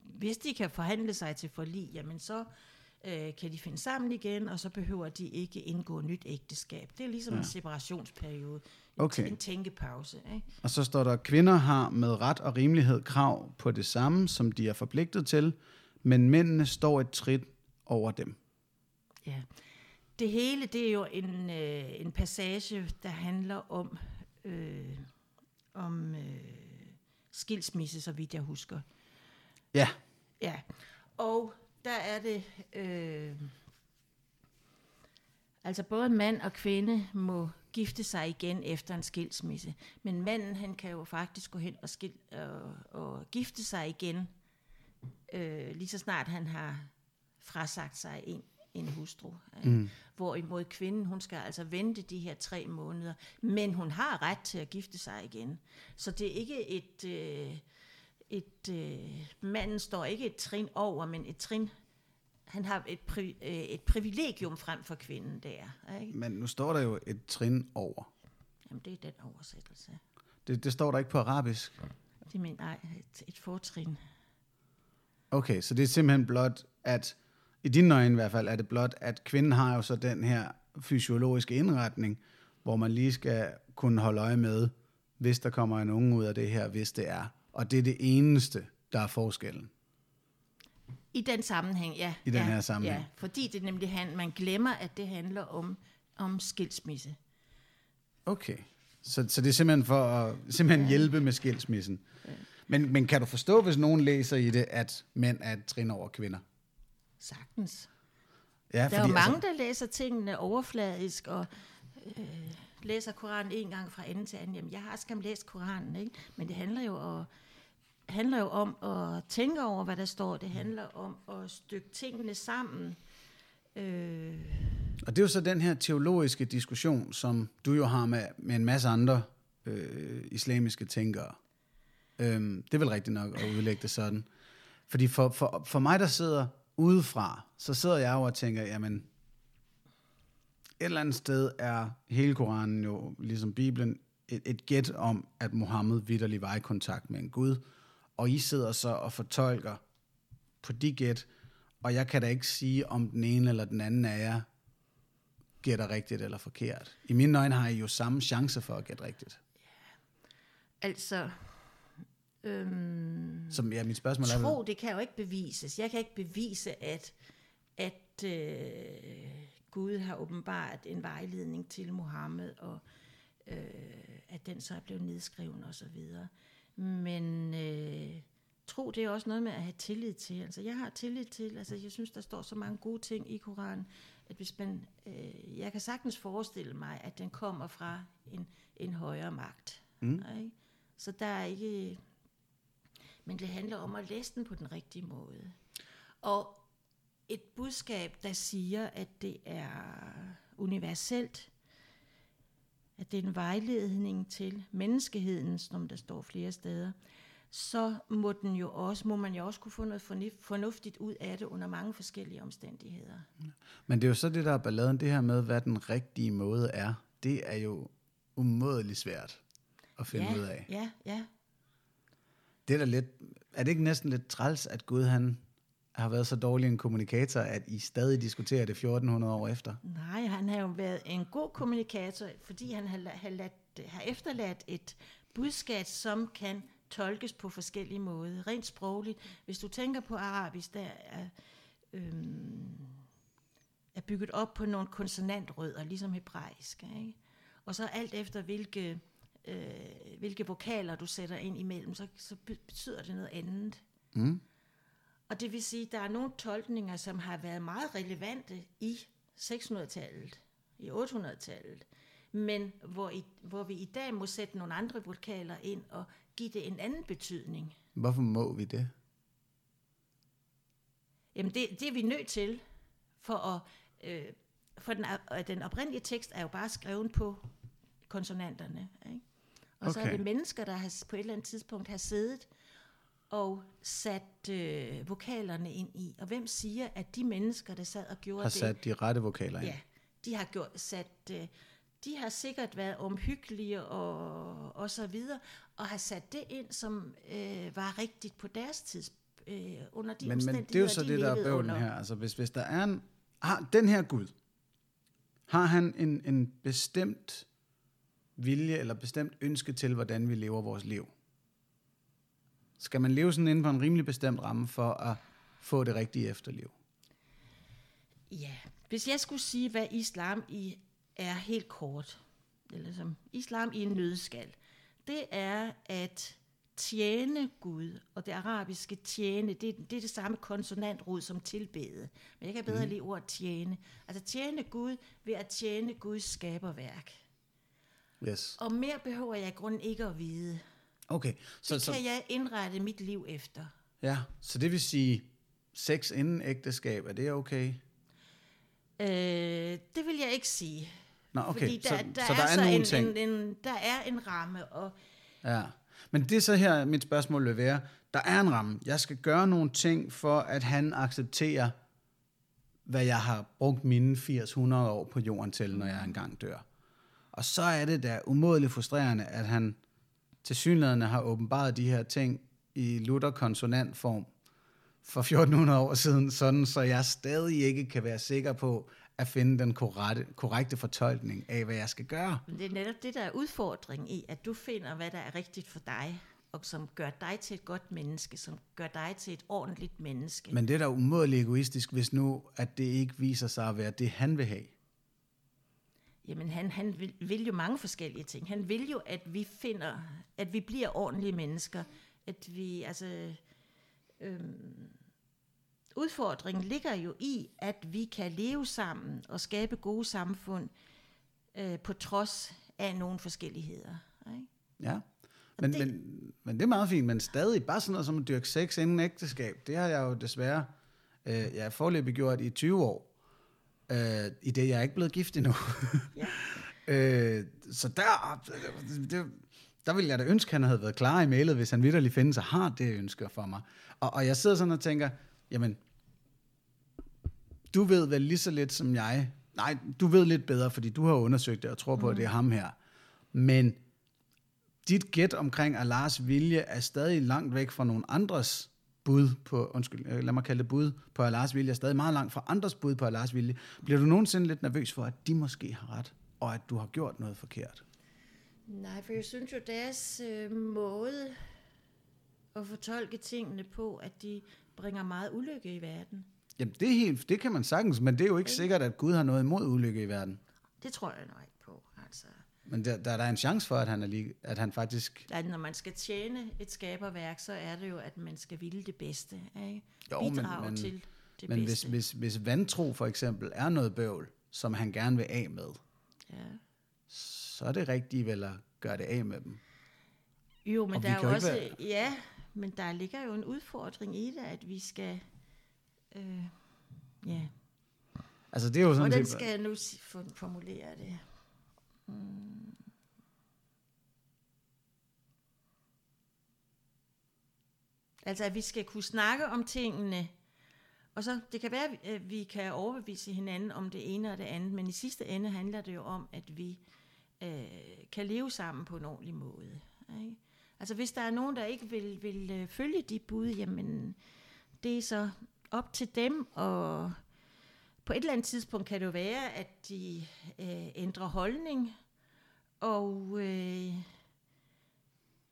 Hvis de kan forhandle sig til forlig, jamen så øh, kan de finde sammen igen, og så behøver de ikke indgå nyt ægteskab. Det er ligesom ja. en separationsperiode, okay. en tænkepause. Ikke? Og så står der, at kvinder har med ret og rimelighed krav på det samme, som de er forpligtet til, men mændene står et trit over dem. Ja, det hele det er jo en, øh, en passage, der handler om øh, om øh, skilsmisse, så vidt jeg husker. Ja. Ja, og der er det... Øh, altså både mand og kvinde må gifte sig igen efter en skilsmisse. Men manden, han kan jo faktisk gå hen og, skil, og, og gifte sig igen, øh, lige så snart han har frasagt sig en en hustru. Mm. Hvorimod kvinden, hun skal altså vente de her tre måneder, men hun har ret til at gifte sig igen. Så det er ikke et, øh, et øh, manden står ikke et trin over, men et trin han har et, pri, øh, et privilegium frem for kvinden der. Ikke? Men nu står der jo et trin over. Jamen, det er den oversættelse. Det, det står der ikke på arabisk? Det mener nej, et, et fortrin. Okay, så det er simpelthen blot, at i dine øjne i hvert fald, er det blot, at kvinden har jo så den her fysiologiske indretning, hvor man lige skal kunne holde øje med, hvis der kommer en unge ud af det her, hvis det er. Og det er det eneste, der er forskellen. I den sammenhæng, ja. I den ja, her sammenhæng. Ja, fordi det nemlig han, man glemmer, at det handler om, om skilsmisse. Okay, så, så det er simpelthen for at simpelthen ja. hjælpe med skilsmissen. Ja. Men, men kan du forstå, hvis nogen læser i det, at mænd er et trin over kvinder? Sagtens. Ja, der er fordi, jo mange, altså... der læser tingene overfladisk, og øh, læser Koranen en gang fra ende til anden. Jamen, jeg har skam læst Koranen, ikke? men det handler jo, og, handler jo om at tænke over, hvad der står. Det handler om at stykke tingene sammen. Øh... Og det er jo så den her teologiske diskussion, som du jo har med, med en masse andre øh, islamiske tænkere. Øh, det er vel rigtigt nok at udlægge det sådan. Fordi for, for, for mig, der sidder udefra, så sidder jeg jo og tænker, jamen, et eller andet sted er hele Koranen jo, ligesom Bibelen, et, et gæt om, at Mohammed vidderlig var i kontakt med en Gud, og I sidder så og fortolker på de gæt, og jeg kan da ikke sige, om den ene eller den anden af jer gætter rigtigt eller forkert. I mine øjne har I jo samme chance for at gætte rigtigt. Altså, Øhm, Som, ja, mit spørgsmål tro, er... Tro, det kan jo ikke bevises. Jeg kan ikke bevise, at, at øh, Gud har åbenbart en vejledning til Mohammed, og øh, at den så er blevet nedskrevet og så videre. Men øh, tro, det er også noget med at have tillid til. Altså, jeg har tillid til, altså, jeg synes, der står så mange gode ting i Koranen, at hvis man, øh, jeg kan sagtens forestille mig, at den kommer fra en, en højere magt. Mm. Ikke? Så der er ikke, men det handler om at læse den på den rigtige måde. Og et budskab, der siger, at det er universelt, at det er en vejledning til menneskeheden, som der står flere steder, så må, den jo også, må man jo også kunne få noget fornuftigt ud af det under mange forskellige omstændigheder. Men det er jo så det, der er balladen, det her med, hvad den rigtige måde er. Det er jo umådeligt svært at finde ja, ud af. Ja, ja. Det er da lidt, er det ikke næsten lidt træls, at Gud han har været så dårlig en kommunikator, at I stadig diskuterer det 1400 år efter? Nej, han har jo været en god kommunikator, fordi han har, har, ladt, har efterladt et budskab, som kan tolkes på forskellige måder. Rent sprogligt. Hvis du tænker på arabisk, der er, øhm, er bygget op på nogle konsonantrødder, ligesom hebraisk. Ikke? Og så alt efter hvilke øh, hvilke vokaler du sætter ind imellem, så, så betyder det noget andet. Mm. Og det vil sige, at der er nogle tolkninger, som har været meget relevante i 600-tallet, i 800-tallet, men hvor, i, hvor vi i dag må sætte nogle andre vokaler ind og give det en anden betydning. Hvorfor må vi det? Jamen det, det er vi nødt til, for at, øh, for den, den oprindelige tekst er jo bare skrevet på konsonanterne. Ikke? Og okay. så er det mennesker, der har, på et eller andet tidspunkt har siddet og sat øh, vokalerne ind i. Og hvem siger, at de mennesker, der sad og gjorde har det... Har sat de rette vokaler ind? Ja, de har gjort, sat... Øh, de har sikkert været omhyggelige og, og så videre, og har sat det ind, som øh, var rigtigt på deres tidspunkt øh, under de men, men det er jo så de det, der er bøvlen her. Altså, hvis, hvis der er en... Har den her Gud, har han en, en bestemt vilje eller bestemt ønske til, hvordan vi lever vores liv? Skal man leve sådan inden for en rimelig bestemt ramme for at få det rigtige efterliv? Ja, hvis jeg skulle sige, hvad islam i er helt kort, eller som islam i en nødskal, det er, at tjene Gud, og det arabiske tjene, det, det er det samme konsonantrod som tilbede. Men jeg kan bedre mm. lide ordet tjene. Altså tjene Gud ved at tjene Guds skaberværk. Yes. Og mere behøver jeg i grunden ikke at vide. Okay. Så, det så, kan jeg indrette mit liv efter. Ja, så det vil sige, sex inden ægteskab, er det okay? Øh, det vil jeg ikke sige. Nå, okay. Fordi der, så, der, så er, der er, nogle en, ting. En, en, der er en ramme, og Ja, men det er så her, mit spørgsmål vil være, der er en ramme. Jeg skal gøre nogle ting, for at han accepterer, hvad jeg har brugt mine 80-100 år på jorden til, når jeg engang dør. Og så er det da umådeligt frustrerende, at han til synligheden har åbenbaret de her ting i Luther-konsonantform for 1400 år siden, sådan så jeg stadig ikke kan være sikker på, at finde den korrekte, korrekte fortolkning af, hvad jeg skal gøre. Men det er netop det, der er udfordring i, at du finder, hvad der er rigtigt for dig, og som gør dig til et godt menneske, som gør dig til et ordentligt menneske. Men det er da umådeligt egoistisk, hvis nu, at det ikke viser sig at være det, han vil have. Jamen, han, han vil, vil jo mange forskellige ting. Han vil jo, at vi finder, at vi bliver ordentlige mennesker, at vi, altså, øhm, udfordringen ligger jo i, at vi kan leve sammen og skabe gode samfund øh, på trods af nogle forskelligheder. Ikke? Ja, men, det, men, men det er meget fint, men stadig bare sådan noget som at dyrke sex inden ægteskab, det har jeg jo desværre, øh, jeg forløbig gjort i 20 år, øh, i det jeg er ikke blevet gift endnu. ja. øh, så der, det, der ville jeg da ønske, at han havde været klar i mailet, hvis han vidderligt findes og har det ønsker for mig. Og, og jeg sidder sådan og tænker, jamen, du ved vel lige så lidt som jeg. Nej, du ved lidt bedre, fordi du har undersøgt det og tror på, mm. at det er ham her. Men dit gæt omkring Allahs vilje er stadig langt væk fra nogle andres bud på, undskyld, øh, lad mig kalde det bud på Allahs vilje, er stadig meget langt fra andres bud på Allahs vilje. Bliver du nogensinde lidt nervøs for, at de måske har ret, og at du har gjort noget forkert? Nej, for jeg synes jo, deres øh, måde at fortolke tingene på, at de bringer meget ulykke i verden. Jamen, det, er helt, det kan man sagtens, men det er jo ikke sikkert, at Gud har noget imod ulykke i verden. Det tror jeg nok ikke på, altså. Men der, der er der en chance for, at han, er lige, at han faktisk... Ja, når man skal tjene et skaberværk, så er det jo, at man skal ville det bedste. Ikke? Jo, Bidrage men, men, til det men bedste. hvis, hvis, hvis vantro for eksempel er noget bøvl, som han gerne vil af med, ja. så er det rigtigt vel at gøre det af med dem. Jo, men Og der er jo også... Være... Ja, men der ligger jo en udfordring i det, at vi skal... Øh, ja. Altså det er jo sådan... Hvordan skal jeg nu formulere det? Hmm. Altså at vi skal kunne snakke om tingene, og så det kan være, at vi kan overbevise hinanden om det ene og det andet, men i sidste ende handler det jo om, at vi øh, kan leve sammen på en ordentlig måde. Ikke? Altså hvis der er nogen, der ikke vil, vil øh, følge de bud, jamen det er så op til dem, og på et eller andet tidspunkt kan det jo være, at de øh, ændrer holdning, og øh,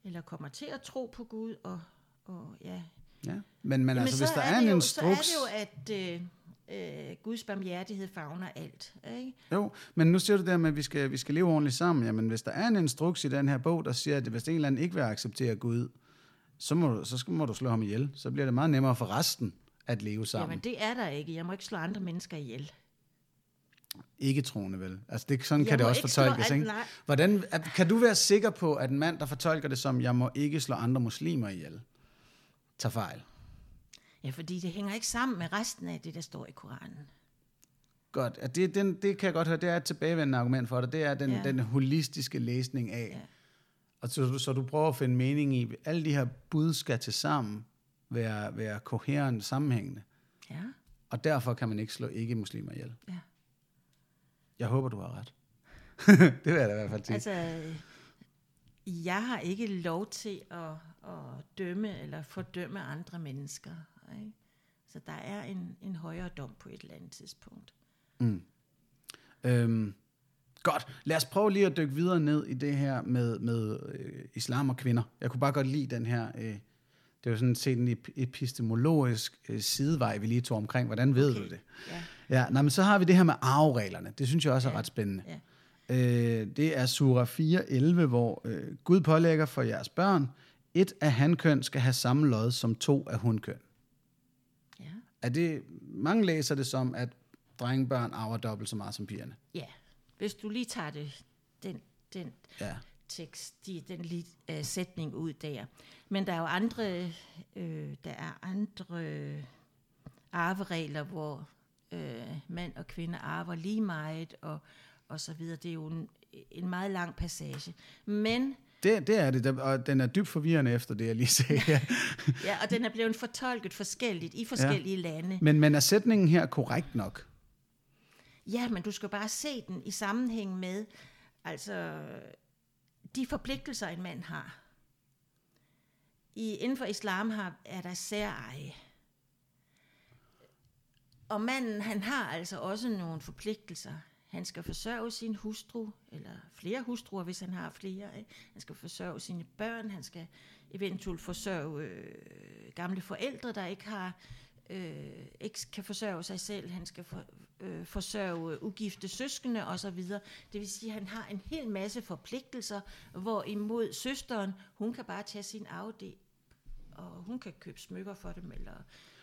eller kommer til at tro på Gud, og, og ja. Ja, men, men altså, hvis der er, er en jo, instruks... Så er det jo, at... Øh, øh, Guds barmhjertighed fagner alt. Ikke? Jo, men nu siger du der med, at vi skal, vi skal leve ordentligt sammen. Jamen, hvis der er en instruks i den her bog, der siger, at hvis en eller anden ikke vil acceptere Gud, så må, du, så skal, må du slå ham ihjel. Så bliver det meget nemmere for resten at leve sammen. Jamen, det er der ikke. Jeg må ikke slå andre mennesker ihjel. Ikke troende vel? Altså det, sådan Jeg kan det også fortolkes, ikke? nej. Hvordan, at, kan du være sikker på, at en mand, der fortolker det som, jeg må ikke slå andre muslimer ihjel, tager fejl? Ja, fordi det hænger ikke sammen med resten af det, der står i Koranen. Godt. At det, den, det kan jeg godt høre, det er et tilbagevendende argument for dig. Det er den, ja. Den holistiske læsning af. Ja. Og så, du- så du prøver at finde mening i, alle de her bud skal til sammen være, være koherent sammenhængende. Ja, Og derfor kan man ikke slå ikke-muslimer ihjel. ja. Jeg håber, du har ret. det vil jeg da i hvert fald sige. Altså, jeg har ikke lov til at, at dømme eller fordømme andre mennesker. Ikke? Så der er en, en højere dom på et eller andet tidspunkt. Øhm, godt. Lad os prøve lige at dykke videre ned i det her med, med øh, islam og kvinder. Jeg kunne bare godt lide den her... Øh, det er jo sådan set en ep- epistemologisk øh, sidevej, vi lige tog omkring. Hvordan ved Okay. du det? Ja, Ja, nej, men så har vi det her med arvereglerne. Det synes jeg også er Ja, ret spændende. ja. Øh, det er sura 4.11, hvor øh, Gud pålægger for jeres børn, et af hankøn skal have samme lod som to af hunkøn. ja. Er det, mange læser det som, at drengebørn arver dobbelt så meget som pigerne. ja. Hvis du lige tager det, den, den Ja. Tekst, de, den lige, uh, sætning ud der. Men der er jo andre, øh, der er andre arveregler, hvor øh, mand og kvinde arver lige meget, og, og så videre. Det er jo en, en meget lang passage. Men, Det, det er det, og den er dybt forvirrende efter det, jeg lige sagde. Ja. ja, og den er blevet fortolket forskelligt i forskellige ja. lande. Men, men er sætningen her korrekt nok? Ja, men du skal bare se den i sammenhæng med, altså, de forpligtelser, en mand har. I, inden for islam har, er der særeje. Og manden, han har altså også nogle forpligtelser. Han skal forsørge sin hustru, eller flere hustruer, hvis han har flere. Ikke? Han skal forsørge sine børn, han skal eventuelt forsørge øh, gamle forældre, der ikke har øh, ikke kan forsørge sig selv. Han skal for, øh, forsørge ugifte søskende osv. Det vil sige, at han har en hel masse forpligtelser, hvorimod søsteren, hun kan bare tage sin afdel, og hun kan købe smykker for dem, eller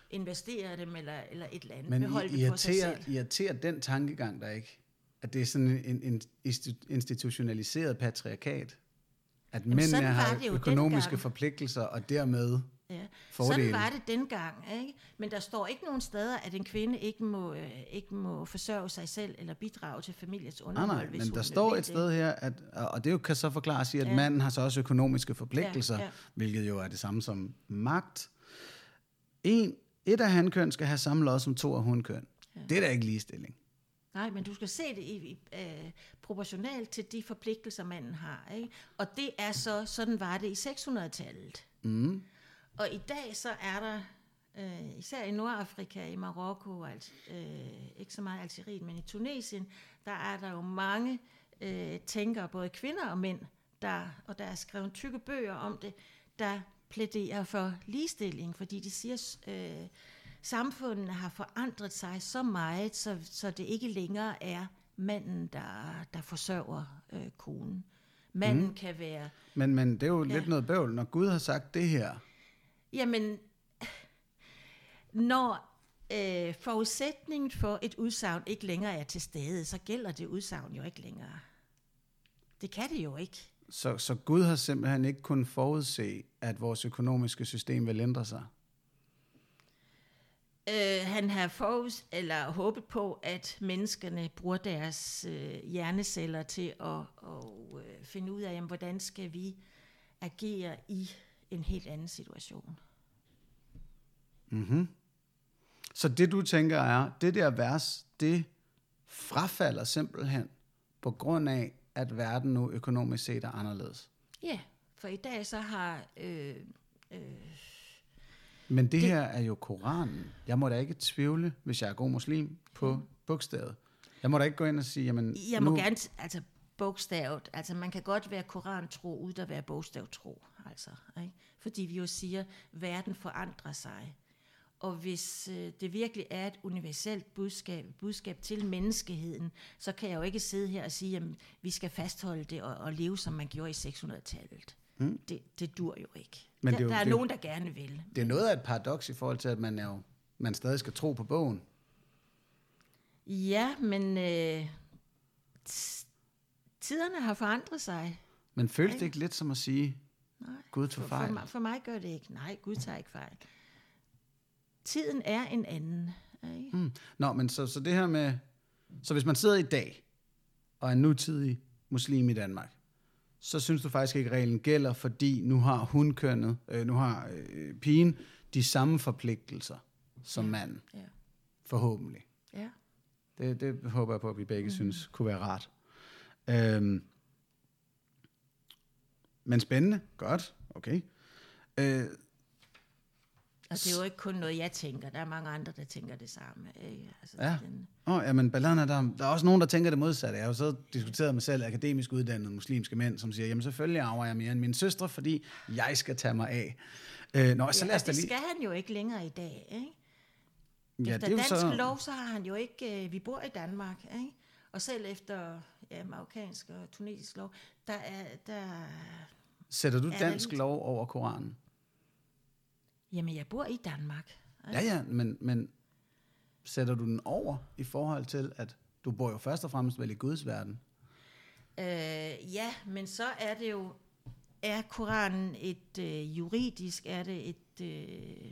investere dem, eller, eller et eller andet. Men Beholde I, dem for sig irriterer, selv. irriterer den tankegang der ikke? At det er sådan en, en insti- institutionaliseret patriarkat? At mændene sådan var har det økonomiske dengang. forpligtelser, og dermed... Fordele. Sådan var det dengang, ikke? Men der står ikke nogen steder, at en kvinde ikke må, øh, ikke må forsørge sig selv eller bidrage til familiens Nej, underhold, nej, hvis men der står et sted her, at, og det jo kan så forklares i, at ja. Manden har så også økonomiske forpligtelser, ja. ja. hvilket jo er det samme som magt. En, et af hankøn skal have samme lod som to af hunkøn. Ja. Det er da ikke ligestilling. Nej, men du skal se det i, i, øh, proportionalt til de forpligtelser, manden har. Ikke? Og det er så, sådan var det i 600-tallet. Mm. Og i dag så er der, øh, især i Nordafrika, i Marokko, altså, øh, ikke så meget Algeriet, men i Tunesien, der er der jo mange øh, tænkere, både kvinder og mænd, der, og der er skrevet tykke bøger om det, der plæderer for ligestilling, fordi de siger, øh, samfundene har forandret sig så meget, så, så det ikke længere er manden, der, der forsørger øh, konen. Manden mm. kan være Men, men det er jo ja. lidt noget bøvl, når Gud har sagt det her. Jamen, når øh, forudsætningen for et udsagn ikke længere er til stede, så gælder det udsagn jo ikke længere. Det kan det jo ikke. Så, så Gud har simpelthen ikke kunnet forudse, at vores økonomiske system vil ændre sig. Øh, han har forud, eller håbet på, at menneskerne bruger deres øh, hjerneceller til at, at øh, finde ud af, jamen, hvordan skal vi agere i en helt anden situation. Mm-hmm. Så det du tænker er, det der vers, det frafalder simpelthen på grund af, at verden nu økonomisk set er anderledes. Ja, for i dag så har... Øh, øh, Men det, det her er jo Koranen. Jeg må da ikke tvivle, hvis jeg er god muslim, på bogstavet. Jeg må da ikke gå ind og sige, jamen Jeg må nu, gerne, altså bogstavet, altså man kan godt være korantro, uden at være bogstavtro, altså, ikke? fordi vi jo siger, verden forandrer sig. Og hvis øh, det virkelig er et universelt budskab, budskab til menneskeheden, så kan jeg jo ikke sidde her og sige, at vi skal fastholde det og, og leve, som man gjorde i 600-tallet. Mm. Det, det dur jo ikke. Men der, det er jo- der er det nogen, der gerne vil. Det er noget af et paradoks i forhold til, at man er jo man stadig skal tro på bogen. Ja, men øh, tiderne har forandret sig. Men føles det ikke lidt som at sige, Nej. Gud tog For, for, fejl? mig, for mig gør det ikke. Nej, Gud tager ikke fejl. Tiden er en anden. Ikke? Mm. Nå, men så, så det her med... Så hvis man sidder i dag, og er nutidig muslim i Danmark, så synes du faktisk ikke, at reglen gælder, fordi nu har hun kønnet, øh, nu har øh, pigen de samme forpligtelser som Ja. manden, Ja. forhåbentlig. ja. Det, det håber jeg på, at vi begge mm. synes kunne være rart. Øhm, men spændende. Godt. Okay. Øh, Og det er jo ikke kun noget, jeg tænker. Der er mange andre, der tænker det samme. Ikke? Altså, Ja. Den, Åh, jamen, balladen er der, der er også nogen, der tænker det modsatte. Jeg har jo så diskuteret med selv akademisk uddannede muslimske mænd, som siger, jamen selvfølgelig arver jeg mere end mine søstre, fordi jeg skal tage mig af. Øh, nå, så lad ja, os og da det lige... skal han jo ikke længere i dag. Ikke? Ja, efter det er dansk så... lov, så har han jo ikke... Øh, vi bor i Danmark, ikke? Og selv efter ja, marokkansk og tunesisk lov, der er... Der, Sætter du dansk lidt- lov over Koranen? jamen, jeg bor i Danmark. Ja, ja, men, men sætter du den over i forhold til, at du bor jo først og fremmest vel i Guds verden? Øh, ja, men så er det jo, er Koranen et øh, juridisk, er det et, øh,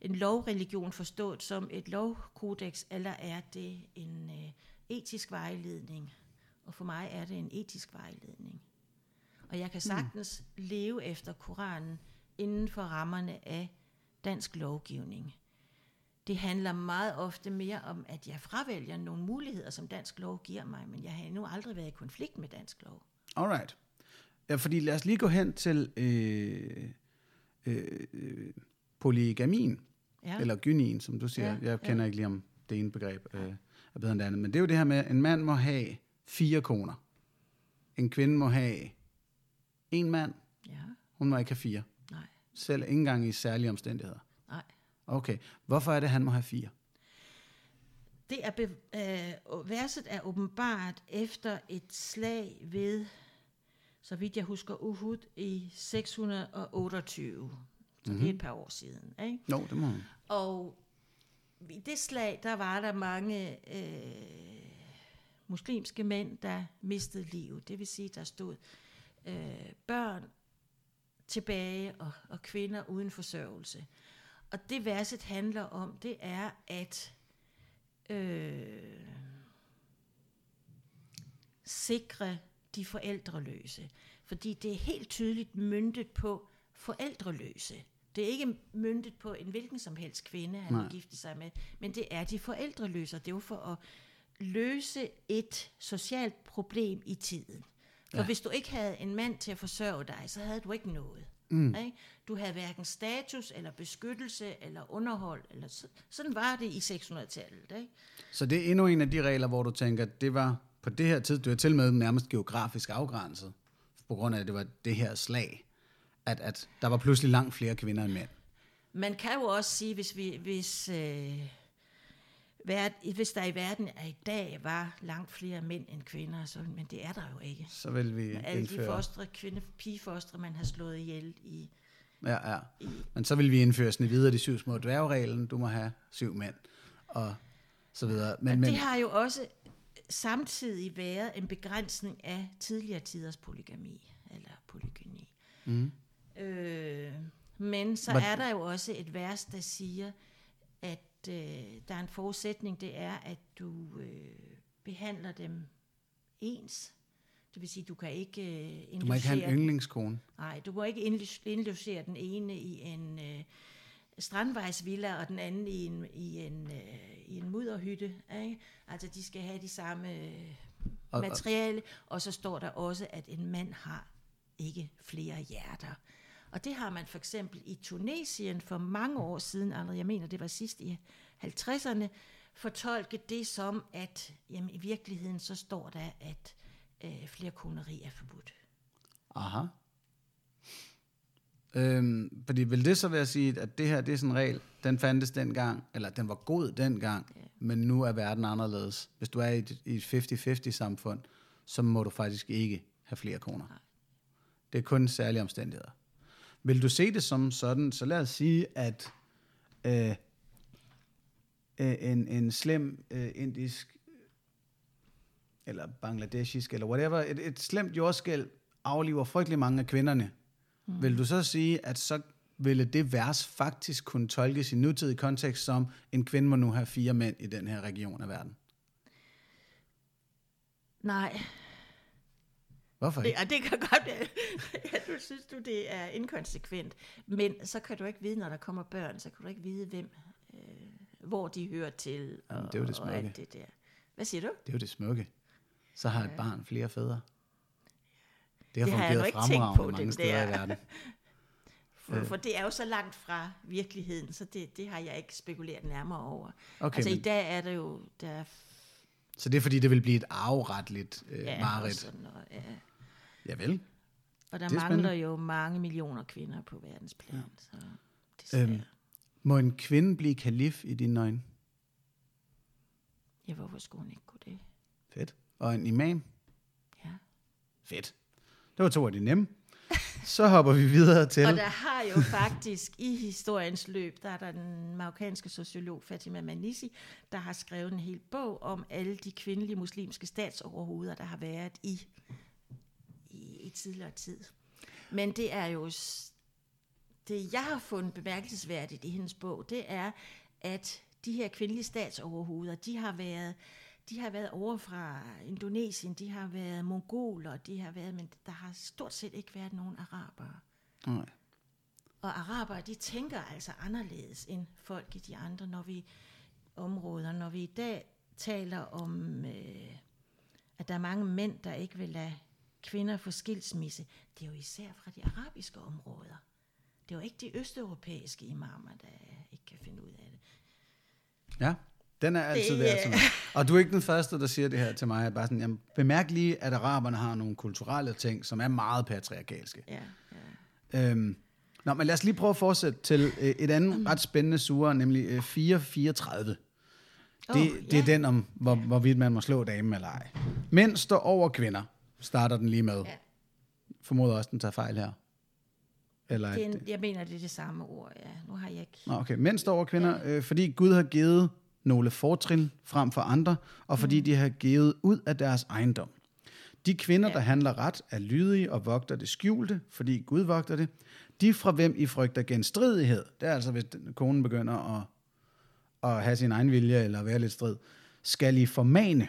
en lovreligion forstået som et lovkodex, eller er det en øh, etisk vejledning? Og for mig er det en etisk vejledning. Og jeg kan sagtens mm. leve efter Koranen inden for rammerne af dansk lovgivning. Det handler meget ofte mere om, at jeg fravælger nogle muligheder, som dansk lov giver mig, men jeg har endnu aldrig været i konflikt med dansk lov. Alright. Ja, fordi lad os lige gå hen til øh, øh, øh, polygamien, Ja. eller gynien, som du siger. Ja, jeg kender ja. ikke lige om det ene begreb øh, er bedre end det andet. Men det er jo det her med, at en mand må have fire koner. En kvinde må have en mand. Ja, Hun må ikke have fire. nej, Selv ikke engang i særlige omstændigheder. nej. Okay. Hvorfor er det, at han må have fire? Det er be, øh, verset er åbenbart efter et slag ved, så vidt jeg husker, Uhud i 628. Så mm-hmm. det er et par år siden. Ikke? Jo, det må hun. Og i det slag, der var der mange øh, muslimske mænd, der mistede livet. Det vil sige, der stod øh, børn tilbage og, og kvinder uden forsørgelse. Og det verset handler om, det er at øh, sikre de forældreløse. Fordi det er helt tydeligt myndet på forældreløse. Det er ikke myndet på en hvilken som helst kvinde, han Nej. gifte sig med, men det er de forældreløse, og det er jo for at løse et socialt problem i tiden. For ja. hvis du ikke havde en mand til at forsørge dig, så havde du ikke noget. Mm. Ikke? Du havde hverken status, eller beskyttelse, eller underhold. Eller så, sådan var det i 600-tallet. Ikke? Så det er endnu en af de regler, hvor du tænker, det var på det her tid, du er til med nærmest geografisk afgrænset, på grund af, at det var det her slag, at, at der var pludselig langt flere kvinder end mænd. Man kan jo også sige, hvis, vi, hvis, øh, verd, hvis der i verden af i dag var langt flere mænd end kvinder, så, men det er der jo ikke. Så vil vi Med alle de indføre... fostre, kvinde, pigefostre, man har slået ihjel i... Ja, ja. Men så vil vi indføre sådan videre de syv små dværgreglen, du må have syv mænd, og så videre. Men, Men, men, det har jo også samtidig været en begrænsning af tidligere tiders polygami, eller polygyni. mm, Øh, men så Hvad- er der jo også et vers, der siger, at øh, der er en forudsætning, det er, at du øh, behandler dem ens. Det vil sige, du kan ikke øh, du må ikke have en den- yndlingskone. Nej, du må ikke indlo- indlogere den ene i en øh, strandvejsvilla, og den anden i en, i en, øh, i en mudderhytte. Ikke? Altså, de skal have de samme øh, materiale, og så står der også, at en mand har ikke flere hjerter. Og det har man for eksempel i Tunesien for mange år siden, André, jeg mener, det var sidst i 50'erne, fortolket det som, at jamen, i virkeligheden så står der, at øh, flere koneri er forbudt. Aha. Øhm, fordi vil det så være at sige, at det her, det er sådan en regel, den fandtes dengang, eller den var god dengang, Ja. men nu er verden anderledes. Hvis du er i et, i et 50-50 samfund, så må du faktisk ikke have flere koner. Nej. Det er kun særlige omstændigheder. Vil du se det som sådan, så lad os sige, at øh, øh, en, en slem øh, indisk, eller bangladeshisk, eller whatever, et, et slemt jordskæld afliver frygtelig mange af kvinderne, mm. vil du så sige, at så ville det vers faktisk kunne tolkes i nutidig kontekst som, en kvinde må nu have fire mænd i den her region af verden? Nej. Hvorfor ikke? Ja, det kan godt være. ja, du synes du, det er inkonsekvent. Men så kan du ikke vide, når der kommer børn, så kan du ikke vide, hvem, øh, hvor de hører til. Og, Jamen, det er jo det og smukke. alt det der. Hvad siger du? Det er jo det smukke. Så har et barn flere fædre. Det har Det har fungeret ikke tænkt fremragende på, mange den steder der. i verden. For, for det er jo så langt fra virkeligheden, så det, det har jeg ikke spekuleret nærmere over. Okay, altså men- i dag er der jo, der er Så det er fordi, det vil blive et arveretligt øh, ja, og, mareridt. sådan noget, ja. Ja vel. og der Det er mangler spændende. jo mange millioner kvinder på verdensplan. Ja. Så desværre. Øhm, må en kvinde blive kalif i dine øjne? ja, hvorfor skulle hun ikke kunne det? Fedt. Og en imam? Ja. Fedt. Det var to af de nemme. Så hopper vi videre til... Og der har jo faktisk i historiens løb, der er der den marokkanske sociolog Fatima Manisi, der har skrevet en hel bog om alle de kvindelige muslimske statsoverhoveder, der har været i tidligere tid. Men det er jo... Det, jeg har fundet bemærkelsesværdigt i hendes bog, det er, at de her kvindelige statsoverhoveder, de har været de har været over fra Indonesien, de har været mongoler, de har været, men der har stort set ikke været nogen arabere. Nej. Og arabere, de tænker altså anderledes end folk i de andre, når vi områder. Når vi i dag taler om, øh, at der er mange mænd, der ikke vil lade kvinder få skilsmisse, det er jo især fra de arabiske områder. Det er jo ikke de østeuropæiske imamer, der ikke kan finde ud af det. Ja, den er altid Det, værd øh, til mig. Og du er ikke den første, der siger det her til mig. Jeg bare sådan, jamen, bemærk lige, at araberne har nogle kulturelle ting, som er meget patriarkalske. Ja, ja. Øhm, nå, men lad os lige prøve at fortsætte til øh, et andet ret spændende sure, nemlig øh, 434. Det, Åh, det er den om, hvor, hvorvidt man må slå damen eller ej. Mænd står over kvinder, starter den lige med. Ja. Formoder også, den tager fejl her. Eller Det er at en, jeg mener, det er det samme ord. Ja. Nu har jeg ikke... Nå, okay. Mænd står over kvinder, øh, fordi Gud har givet nogle fortrin frem for andre, og fordi Mm. de har givet ud af deres ejendom. De kvinder, ja. der handler ret, er lydige og vogter det skjulte, fordi Gud vogter det. De fra hvem I frygter genstridighed, det er altså, hvis konen begynder at, at have sin egen vilje eller være lidt strid, skal I formane.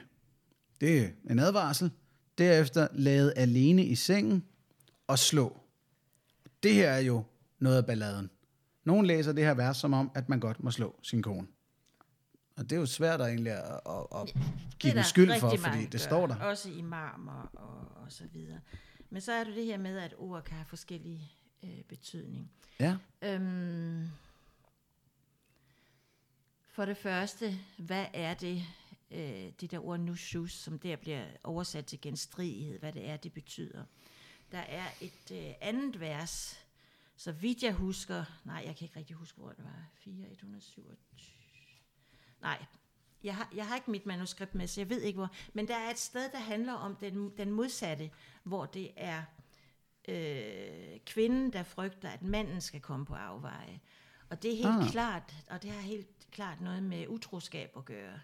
Det er en advarsel. Derefter lade alene i sengen og slå. Det her er jo noget af balladen. Nogen læser det her vers som om, at man godt må slå sin kone. Og det er jo svært at egentlig at, at, at give dem skyld for, fordi det gør, står der. Også imamer og, og så videre. Men så er det det her med, at ord kan have forskellige øh, betydning. Ja. Øhm, for det første, hvad er det, øh, det der ord nushus, som der bliver oversat til genstridighed, hvad det er, det betyder. Der er et øh, andet vers, så vidt jeg husker, nej, jeg kan ikke rigtig huske, hvor det var, 4, 127, nej, jeg har, jeg har ikke mit manuskript med, så jeg ved ikke hvor, men der er et sted, der handler om den, den modsatte, hvor det er øh, kvinden, der frygter, at manden skal komme på afveje. Og det er helt Ah. ah. klart, og det har helt klart noget med utroskab at gøre.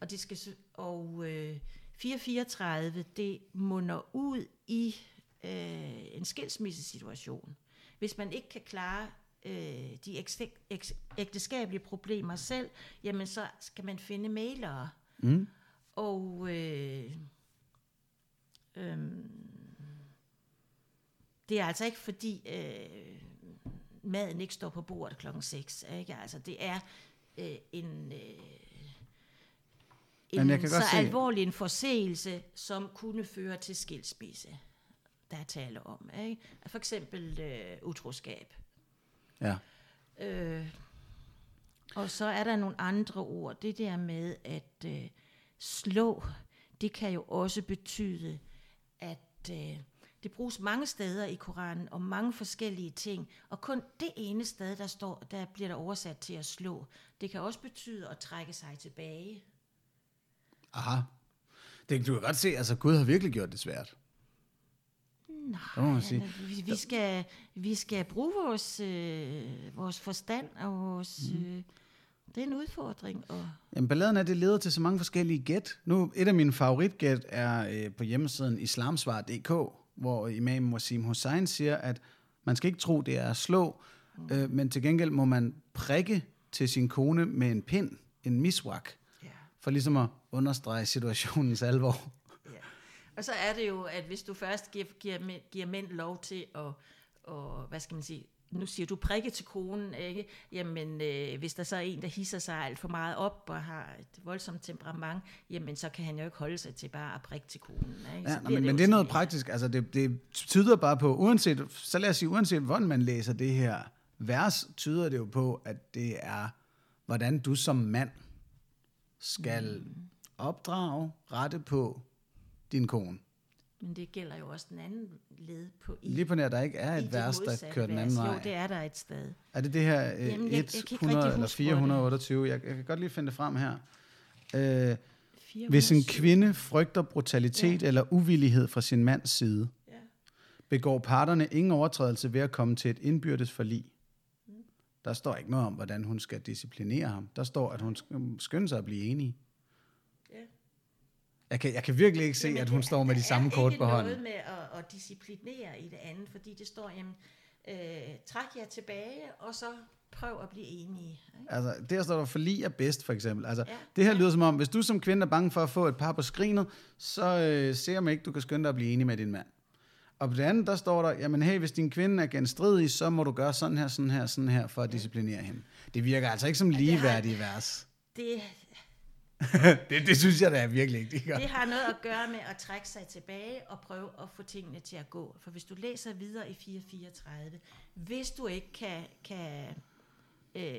Og, det skal, og øh, 434, det munder ud i øh, en skilsmissesituation. Hvis man ikke kan klare øh, de ægte- æg- ægteskabelige problemer selv, jamen så skal man finde mailere. Mm. Og øh, øhm, det er altså ikke fordi øh, maden ikke står på bordet klokken 6. Ikke? Altså, det er øh, en, øh, en kan så se- alvorlig en forseelse, som kunne føre til skilsmisse, der er tale om. Ikke? For eksempel øh, utroskab. Ja. Øh, og så er der nogle andre ord. Det der med at øh, slå, det kan jo også betyde, at øh, det bruges mange steder i Koranen om mange forskellige ting, og kun det ene sted, der, står, der bliver der oversat til at slå. Det kan også betyde at trække sig tilbage. Aha. Det, du kan godt se, altså Gud har virkelig gjort det svært. Nej, Det må man sige. vi, vi, skal, vi skal bruge vores, øh, vores forstand og vores... Mhm. Øh, det er en udfordring. Og Jamen, balladen er, det leder til så mange forskellige gæt. Nu, et af mine favoritgæt er øh, på hjemmesiden islamsvar.dk, hvor imam Wasim Hussein siger, at man skal ikke tro, det er at slå, øh, men til gengæld må man prikke til sin kone med en pind, en miswak, ja. for ligesom at understrege situationens alvor. Ja. Og så er det jo, at hvis du først giver, giver, giver mænd lov til at, og, hvad skal man sige, nu siger du prikke til konen, ikke? Jamen, øh, hvis der så er en, der hisser sig alt for meget op og har et voldsomt temperament, jamen, så kan han jo ikke holde sig til bare at prikke til konen. Ikke? Ja, men, men jo det er noget praktisk. Altså, det, det tyder bare på, uanset, så lad os sige, uanset hvordan man læser det her vers, tyder det jo på, at det er, hvordan du som mand skal opdrage, rette på din kone. Men det gælder jo også den anden led på i, Lige på nær, der ikke er et vers, der kører den anden vej. Jo, det er der et sted. Er det det her jeg- Jamen, jeg kan ikke 100 rigtig eller huske, hvor det er. 428? Jeg, jeg kan godt lige finde det frem her. Øh, 407. hvis en kvinde frygter brutalitet ja. eller uvillighed fra sin mands side, Ja. begår parterne ingen overtrædelse ved at komme til et indbyrdes forlig. Der står ikke noget om, hvordan hun skal disciplinere ham. Der står, at hun sk- skynder sig at blive enige. Ja. Jeg kan, jeg kan virkelig ikke se, Jamen, at hun det- står med de samme er kort ikke på hånden. noget med at, at disciplinere i det andet, fordi det står, jamen, øh, træk jer tilbage, og så prøv at blive enige. Ikke? Altså, der står der, forlig er bedst, for eksempel. Altså, Ja. det her lyder som om, hvis du som kvinde er bange for at få et par på skrinet, så øh, ser man ikke, du kan skynde dig at blive enig med din mand. Og på det andet, der står der, jamen hey, hvis din kvinde er genstridig, så må du gøre sådan her, sådan her, sådan her, for at disciplinere hende. Det virker altså ikke som det ligeværdige vers. Det, det, det synes jeg da virkelig ikke, det det har noget at gøre med at trække sig tilbage og prøve at få tingene til at gå. For hvis du læser videre i 434, hvis du ikke kan, kan øh,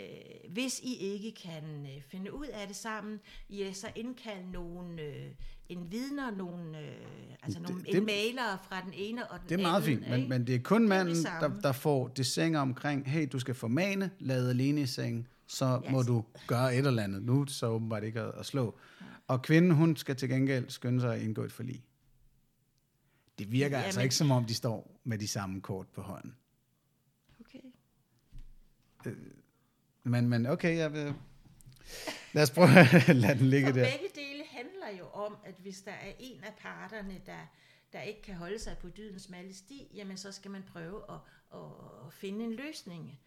hvis I ikke kan øh, finde ud af det sammen, ja, så indkald nogle, øh, en vidner, nogle, øh, altså Det- nogle, det- en maler fra den ene og den Det er meget anden. fint, men, ikke? men det er kun det manden, der, der får det sænger omkring, hey, du skal formane, lade alene i seng, så Ja, må du gøre et eller andet. Nu det så åbenbart ikke at, at slå. Og kvinden, hun skal til gengæld skynde sig at indgå et forlig. Det virker Jamen- altså ikke som om, de står med de samme kort på hånden. Okay. Men, men okay, jeg vil... Lad os prøve at lade den ligge For der. begge dele handler jo om, at hvis der er en af parterne, der, der ikke kan holde sig på dydens smalle sti, jamen så skal man prøve at, at finde en løsning.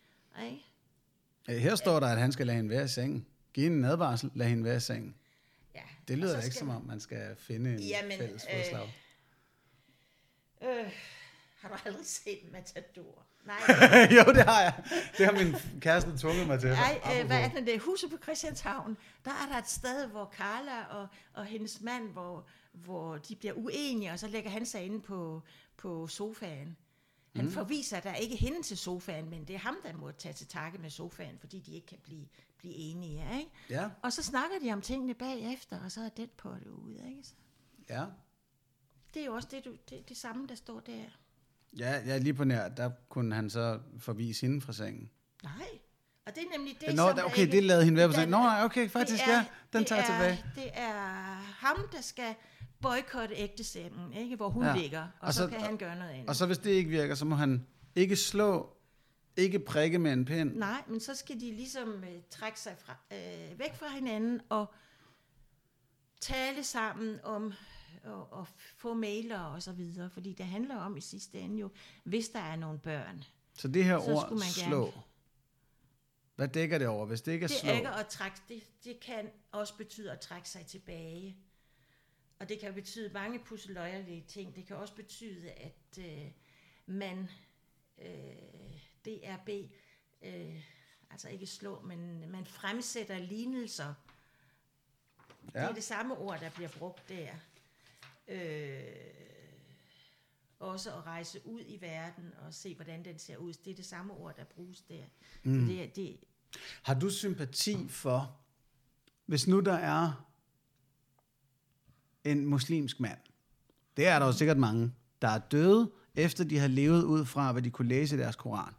Ikke? Øh, Her står der, at han skal lade hende være i sengen. Giv en advarsel, lad hende være i sengen. Ja. Det lyder da ikke som om, man skal finde en Jamen, fælles øh, fodslag. Øh, har du aldrig set Matador? Nej, jo, det har jeg. Det har min kæreste tvunget mig til. Nej, øh, hvad er det, det er huset på Christianshavn? Der er der et sted, hvor Carla og, og hendes mand, hvor, hvor de bliver uenige, og så lægger han sig inde på, på sofaen. Han mm. forviser der ikke hende til sofaen, men det er ham, der må tage til takke med sofaen, fordi de ikke kan blive, blive enige. Ikke? Ja, Og så snakker de om tingene bagefter, og så er det på det ude. Ikke? Så ja. Det er jo også det, du, det, det samme, der står der. Ja, ja, lige på nær, der kunne han så forvise hende fra sengen. Nej, og det er nemlig det, Nå, som der okay, ikke- det lavede hende være på sengen. Nå, nej, okay, faktisk, er, ja, den tager er, tilbage. Det er ham, der skal boykotte ægtesengen, ikke? hvor hun Ja. ligger, og, Og så, så- kan han gøre noget andet. Og så hvis det ikke virker, så må han ikke slå, ikke prikke med en pind. Nej, men så skal de ligesom øh, trække sig fra, øh, væk fra hinanden og tale sammen om og, og få mailer og så videre, fordi det handler om i sidste ende jo, hvis der er nogle børn. Så det her Så ord, man slå, gerne- hvad dækker det over? Hvis det ikke er Det slå, er ikke at trække, det, det kan også betyde at trække sig tilbage. Og det kan betyde mange pusseløjerlige ting. Det kan også betyde, at øh, man øh, DRB, øh, altså ikke slå, men man fremsætter lignelser. Ja. Det er det samme ord, der bliver brugt der. Øh, også at rejse ud i verden og se, hvordan den ser ud. Det er det samme ord, der bruges der. Mm. Så det, det, Har du sympati for, hvis nu der er en muslimsk mand, det er der jo sikkert mange, der er døde, efter de har levet ud fra, hvad de kunne læse i deres koran.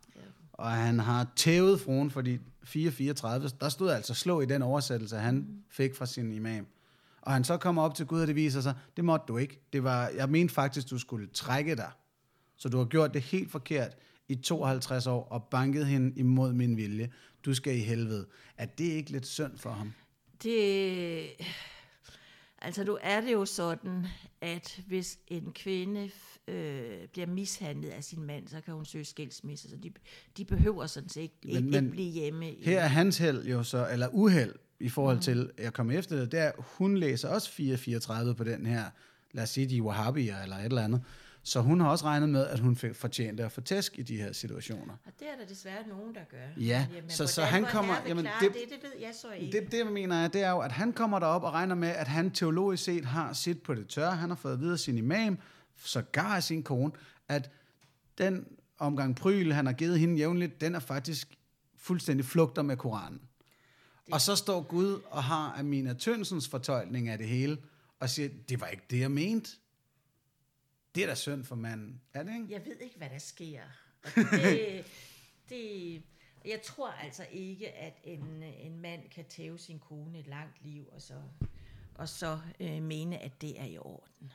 Og han har tævet fruen, fordi 434, der stod altså slå i den oversættelse, han fik fra sin imam. Og han så kommer op til Gud, og det viser sig, det måtte du ikke. Det var, jeg mente faktisk, du skulle trække dig. Så du har gjort det helt forkert i 52 år og banket hende imod min vilje. du skal i helvede. Er det ikke lidt synd for ham? Det, altså nu er det jo sådan, at hvis en kvinde øh, bliver mishandlet af sin mand, så kan hun søge skilsmisse, så de, de behøver sådan set ikke, Men- ikke, men ikke blive hjemme. Her er hans held jo så, eller uheld i forhold til, at jeg kommer efter det, det er, hun læser også 434 på den her, lad os sige, de er wahhabier eller et eller andet. Så hun har også regnet med, at hun fik fortjente at få tæsk i de her situationer. Og det er der desværre nogen, der gør. Ja, så- så han kommer- Jamen, jamen, det, det- det, det ved jeg så ikke. Det, det mener jeg, det er jo, at han kommer derop og regner med, at han teologisk set har sit på det tørre. Han har fået at vide af sin imam, sågar af sin kone, at den omgang pryl, han har givet hende jævnligt, den er faktisk fuldstændig flugter med Koranen. Og så står Gud og har Amina Tønsens fortolkning af det hele, og siger, det var ikke det, jeg mente. Det er da synd for manden. Er det ikke? Jeg ved ikke, hvad der sker. Og det, det, jeg tror altså ikke, at en, en mand kan tæve sin kone et langt liv, og så, og så øh, mene, at det er i orden.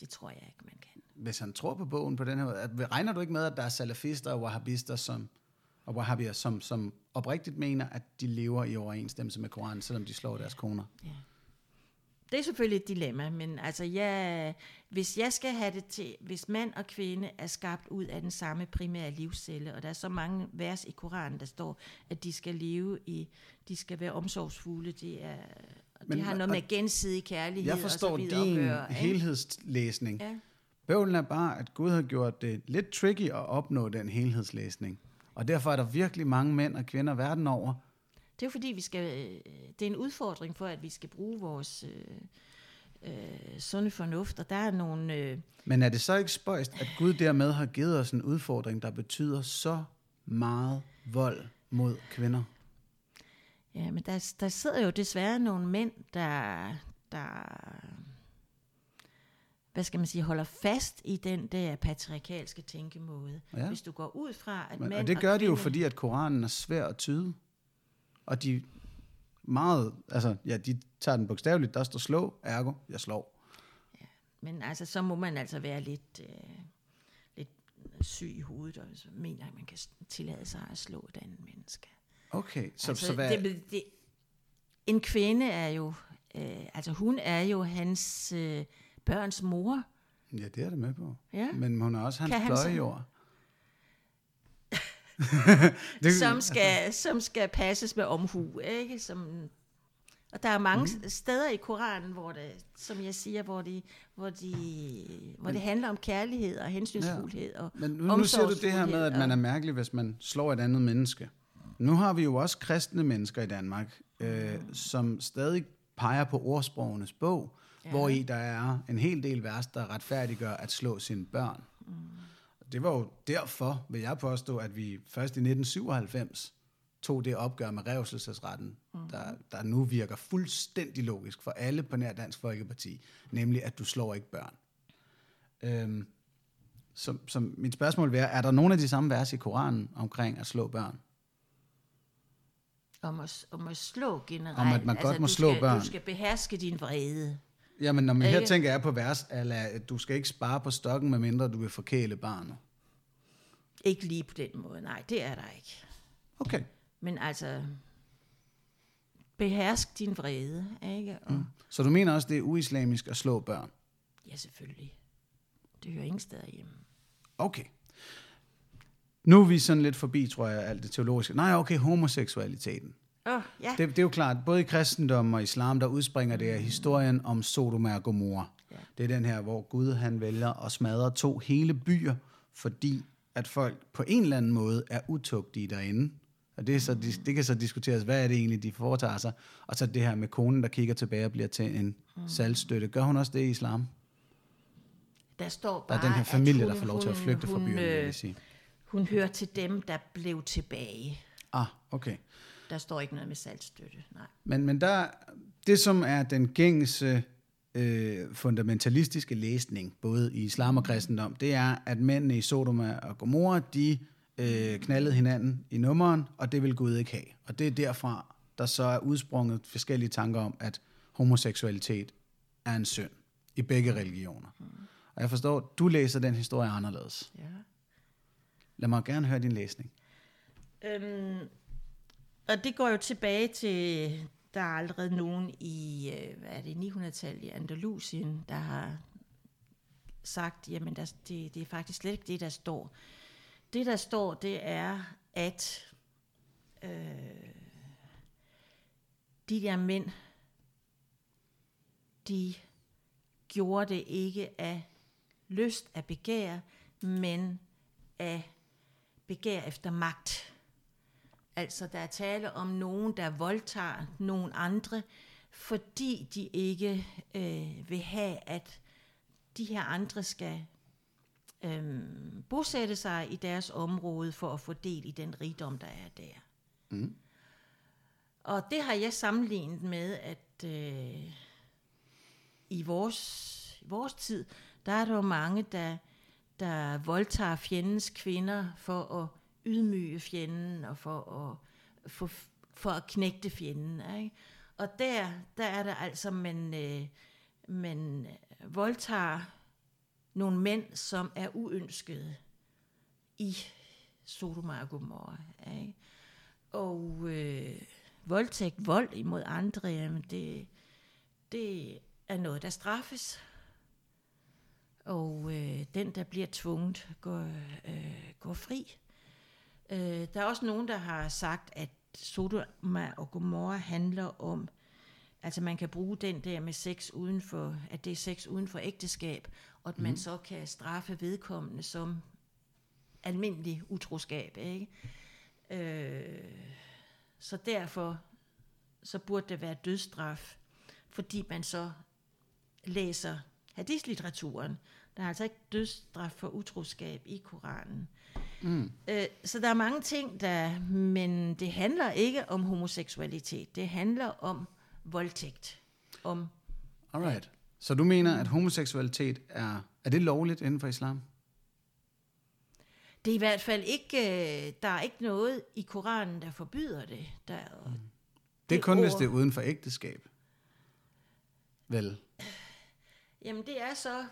Det tror jeg ikke, man kan. hvis han tror på bogen på den her måde, regner du ikke med, at der er salafister og wahhabister, som, og wahhabier, som, som oprigtigt mener, at de lever i overensstemmelse med Koranen, selvom de slår deres koner? Det er selvfølgelig et dilemma, men altså jeg, hvis jeg skal have det til, hvis mand og kvinde er skabt ud af den samme primære livscelle, og der er så mange vers i Koranen, der står, at de skal leve i, de skal være omsorgsfulde, det er, og Men- det har noget med gensidig kærlighed Jeg og forstår så videre din at gøre. ikke? helhedslæsning. Ja. Bøvlen er bare, at Gud har gjort det lidt tricky at opnå den helhedslæsning. Og derfor er der virkelig mange mænd og kvinder verden over. Det er jo fordi, vi skal, øh, det er en udfordring for, at vi skal bruge vores øh, øh, sunde fornuft, og der er nogle... Øh, Men er det så ikke spøjst, at Gud dermed har givet os en udfordring, der betyder så meget vold mod kvinder? Ja, men der, der sidder jo desværre nogle mænd, der, der, hvad skal man sige, holder fast i den der patriarkalske tænkemåde. Ja. Hvis du går ud fra, at Men, mænd og det gør de jo, kvinder- fordi at Koranen er svær at tyde. Og de meget, altså, ja, de tager den bogstaveligt, der står slå, ergo, jeg slår. Men altså, så må man altså være lidt, øh, lidt syg i hovedet, og så mener, at man kan tillade sig at slå et andet menneske. Okay, så, altså, så hvad, det, det, en kvinde er jo, øh, altså hun er jo hans øh, børns mor. ja, det er det med på. Ja. Men hun er også hans pløjejord. Det, som, skal, som skal passes med omhu, ikke? Som, og der er mange mm. steder i Koranen, hvor det, som jeg siger, hvor, de, hvor, de, hvor det handler om kærlighed og hensynsfuldhed. Og Men nu, nu siger du det her med, at man er mærkelig, hvis man slår et andet menneske. Nu har vi jo også kristne mennesker i Danmark, øh, som stadig peger på ordsprogenes bog, ja. hvor i der er en hel del vers, der retfærdiggør at slå sine børn. Mm. Det var jo derfor, vil jeg påstå, at vi først i 1997 tog det opgør med revselsesretten, mm. der, der nu virker fuldstændig logisk for alle på nær Dansk Folkeparti, nemlig at du slår ikke børn. Øhm, så, så mit spørgsmål vil være, er der nogle af de samme vers i Koranen omkring at slå børn? om, at, om at slå generelt. Om at man godt må slå skal, børn. Du skal beherske din vrede. Jamen, når man her tænker jeg på vers, ala, at du skal ikke spare på stokken, medmindre du vil forkæle barnet. Ikke lige på den måde, nej, det er der ikke. Okay. Men altså, behersk din vrede, ikke? Og, mm. Så du mener også, det er uislamisk at slå børn? Ja, selvfølgelig. Det hører ingen steder hjemme. Okay. Nu er vi sådan lidt forbi, tror jeg, alt det teologiske. Nej, okay, homoseksualiteten. Oh, ja. Det, det er jo klart, både i kristendom og islam, der udspringer det af historien om Sodoma og Gomorra. Ja. Det er den her, hvor Gud han vælger at smadre to hele byer, fordi at folk på en eller anden måde er utugtige derinde. Og det, er så, dis- det kan så diskuteres, hvad er det egentlig, de foretager sig. Og så det her med konen, der kigger tilbage og bliver til en mm. salgstøtte. Gør hun også det i islam? Der står Der bare, er den her familie, hun, der får lov til at hun- flygte fra hun, byerne, vil øh, jeg sige. Hun hører til dem, der blev tilbage. Ah, okay. Der står ikke noget med salgstøtte, nej. Men, men der, det som er den gængse øh, fundamentalistiske læsning, både i islam og kristendom, det er, at mændene i Sodoma og Gomorra, de øh, knaldede hinanden i nummeren, og det vil Gud ikke have. Og det er derfra, der så er udsprunget forskellige tanker om, at homoseksualitet er en synd i begge religioner. Og jeg forstår, du læser den historie anderledes. Ja. Lad mig gerne høre din læsning. Øhm, og det går jo tilbage til, der er allerede nogen i, øh, hvad er det, 900-tallet i Andalusien, der har sagt, jamen der, det, det er faktisk slet ikke det, der står. Det, der står, det er, at øh, de der mænd, de gjorde det ikke af lyst af begær, men af begær efter magt. Altså, der er tale om nogen, der voldtager nogen andre, fordi de ikke øh, vil have, at de her andre skal øh, bosætte sig i deres område for at få del i den rigdom, der er der. Mm. Og det har jeg sammenlignet med, at øh, i vores, vores tid, der er der jo mange, der, der voldtager fjendens kvinder for at ydmyge fjenden og for at, for, for at knægte fjenden. Ikke? Og der, der er der altså, man, øh, man voldtager nogle mænd, som er uønskede i Sodoma og Gomorra. Ikke? Og øh, voldtægt, vold imod andre, jamen det, det er noget, der straffes. Og øh, den, der bliver tvunget, går, øh, går fri. Øh, der er også nogen, der har sagt, at Sodoma og Gomorra handler om, altså man kan bruge den der med sex uden for, at det er sex uden for ægteskab, og at mm. man mhm. så kan straffe vedkommende som almindelig utroskab. Ikke? Øh, så derfor så burde det være dødsstraf, fordi man så læser hadith-litteraturen. Der er altså ikke dødsstraf for utroskab i Koranen. Mm. Øh, så der er mange ting, der, men det handler ikke om homoseksualitet. Det handler om voldtægt. Om, Alright. Så du mener, at homoseksualitet er, er det lovligt inden for islam? Det er i hvert fald ikke, øh, der er ikke noget i Koranen, der forbyder det. Der, mm. Det er kun, ord, hvis det er uden for ægteskab. Vel? Jamen det er så...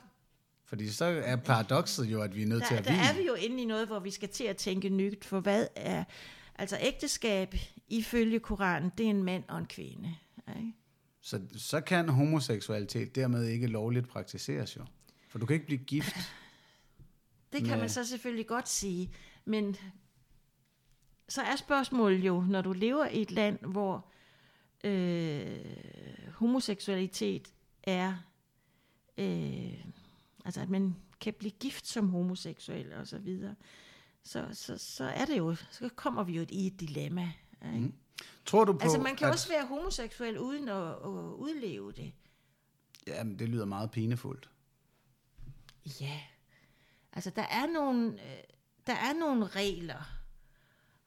Fordi så er paradokset jo, at vi er nødt der, til at Der er vi jo inde i noget, hvor vi skal til at tænke nyt, for hvad er... Altså ægteskab ifølge Koranen, det er en mand og en kvinde. Ikke? Så, så kan homoseksualitet dermed ikke lovligt praktiseres jo. For du kan ikke blive gift. Det kan med... man så selvfølgelig godt sige, men så er spørgsmålet jo, når du lever i et land, hvor øh, homoseksualitet er, øh, altså at man kan blive gift som homoseksuel og så videre, så, så, så er det jo, så kommer vi jo i et dilemma. Ikke? Mm. Tror du på, altså man kan at... også være homoseksuel uden at, at udleve det. Jamen, det lyder meget pinefuldt. Ja, altså der er nogle, øh, der er nogle regler.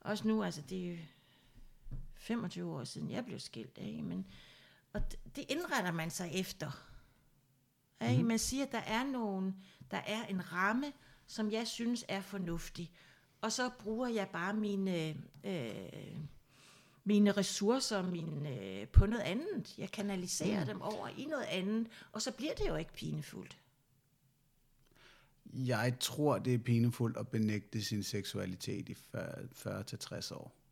Også nu, altså det er jo 25 år siden, jeg blev skilt, ikke? Men, og det indretter man sig efter. Ikke? Mm. Man siger, at der er, nogen, der er en ramme, som jeg synes er fornuftig. Og så bruger jeg bare mine, øh, mine ressourcer mine, øh, på noget andet. Jeg kanaliserer mm. dem over i noget andet, og så bliver det jo ikke pinefuldt. Jeg tror, det er pinefuldt at benægte sin seksualitet i 40-60 år.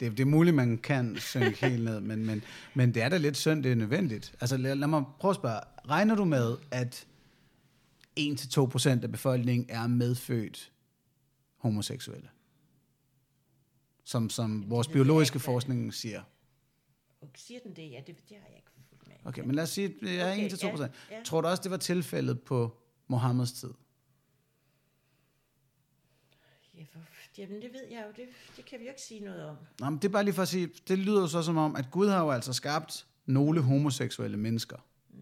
Det, det er muligt, man kan synke helt ned, men, men, men det er da lidt synd, det er nødvendigt. Altså lad, lad mig prøve at spørge, regner du med, at 1-2% af befolkningen er medfødt homoseksuelle? Som, som vores biologiske forskning siger. Og siger den det? Ja, det, det har jeg ikke fulgt med. Okay, men lad os sige, det er okay, 1-2%. Ja, ja. Tror du også, det var tilfældet på Mohammeds tid? Ja, for, jamen det ved jeg jo, det, det kan vi jo ikke sige noget om. Nå, men det er bare lige for at sige, det lyder jo så som om, at Gud har jo altså skabt nogle homoseksuelle mennesker. Mm.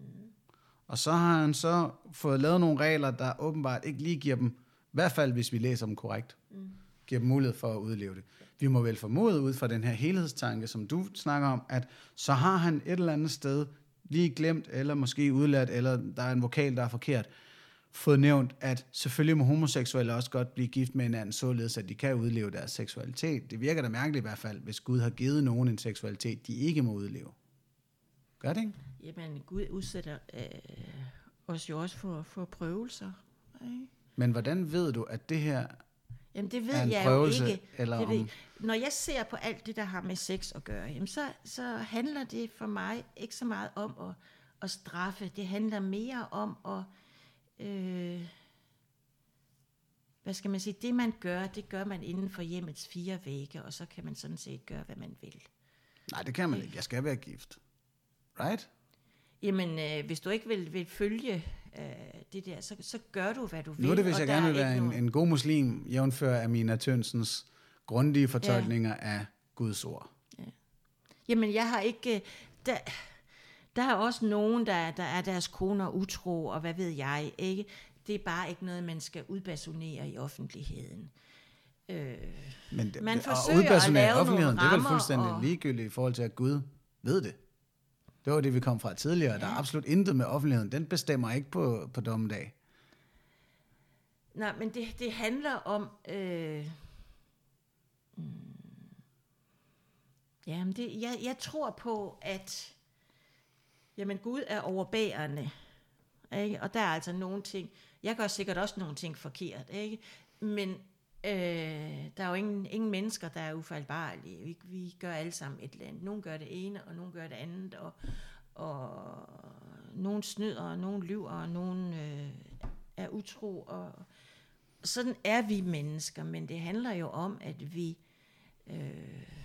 Og så har han så fået lavet nogle regler, der åbenbart ikke lige giver dem, i hvert fald hvis vi læser dem korrekt, mm. giver dem mulighed for at udleve det. Vi må vel formode ud fra den her helhedstanke, som du snakker om, at så har han et eller andet sted lige glemt, eller måske udlært, eller der er en vokal, der er forkert, fået nævnt, at selvfølgelig må homoseksuelle også godt blive gift med hinanden, således at de kan udleve deres seksualitet. Det virker da mærkeligt i hvert fald, hvis Gud har givet nogen en seksualitet, de ikke må udleve. Gør det ikke? Jamen, Gud udsætter øh, os jo også for, for prøvelser. Ikke? Men hvordan ved du, at det her Jamen det ved er en jeg prøvelse, jo ikke. eller det ved, om- Når jeg ser på alt det, der har med sex at gøre, jamen så, så handler det for mig ikke så meget om at, at straffe. Det handler mere om at... Øh, hvad skal man sige? Det man gør, det gør man inden for hjemmets fire vægge, og så kan man sådan set gøre, hvad man vil. Nej, det kan man ikke. Jeg skal være gift. Right? Jamen, øh, hvis du ikke vil, vil følge øh, det der, så, så gør du, hvad du vil. Nu er det, hvis jeg gerne er vil være en, nogen- en god muslim, jævnfør Amina Tønsens grundige fortolkninger af Guds ord. Jamen, jeg har ikke... øh, Der, der er også nogen, der, der er deres koner utro, og hvad ved jeg, ikke? Det er bare ikke noget, man skal udbasonere i offentligheden. Øh, Men det, Man og forsøger at udpersonere i offentligheden, det er vel fuldstændig og- ligegyldigt i forhold til, at Gud ved det. Det var det, vi kom fra tidligere. Ja. Der er absolut intet med offentligheden. Den bestemmer ikke på, på dommedag. nej, men det, det handler om... Øh, mm, jamen, det, jeg, jeg tror på, at jamen, Gud er overbærende. Ikke? Og der er altså nogle ting... Jeg gør sikkert også nogle ting forkert, ikke? Men øh, der er jo ingen, ingen mennesker, der er ufejlbarlige. Vi, vi gør alle sammen et eller andet. Nogle gør det ene, og nogle gør det andet, og, og nogle snyder, og nogle lyver, og nogle øh, er utro. Og sådan er vi mennesker, men det handler jo om, at vi... Øh,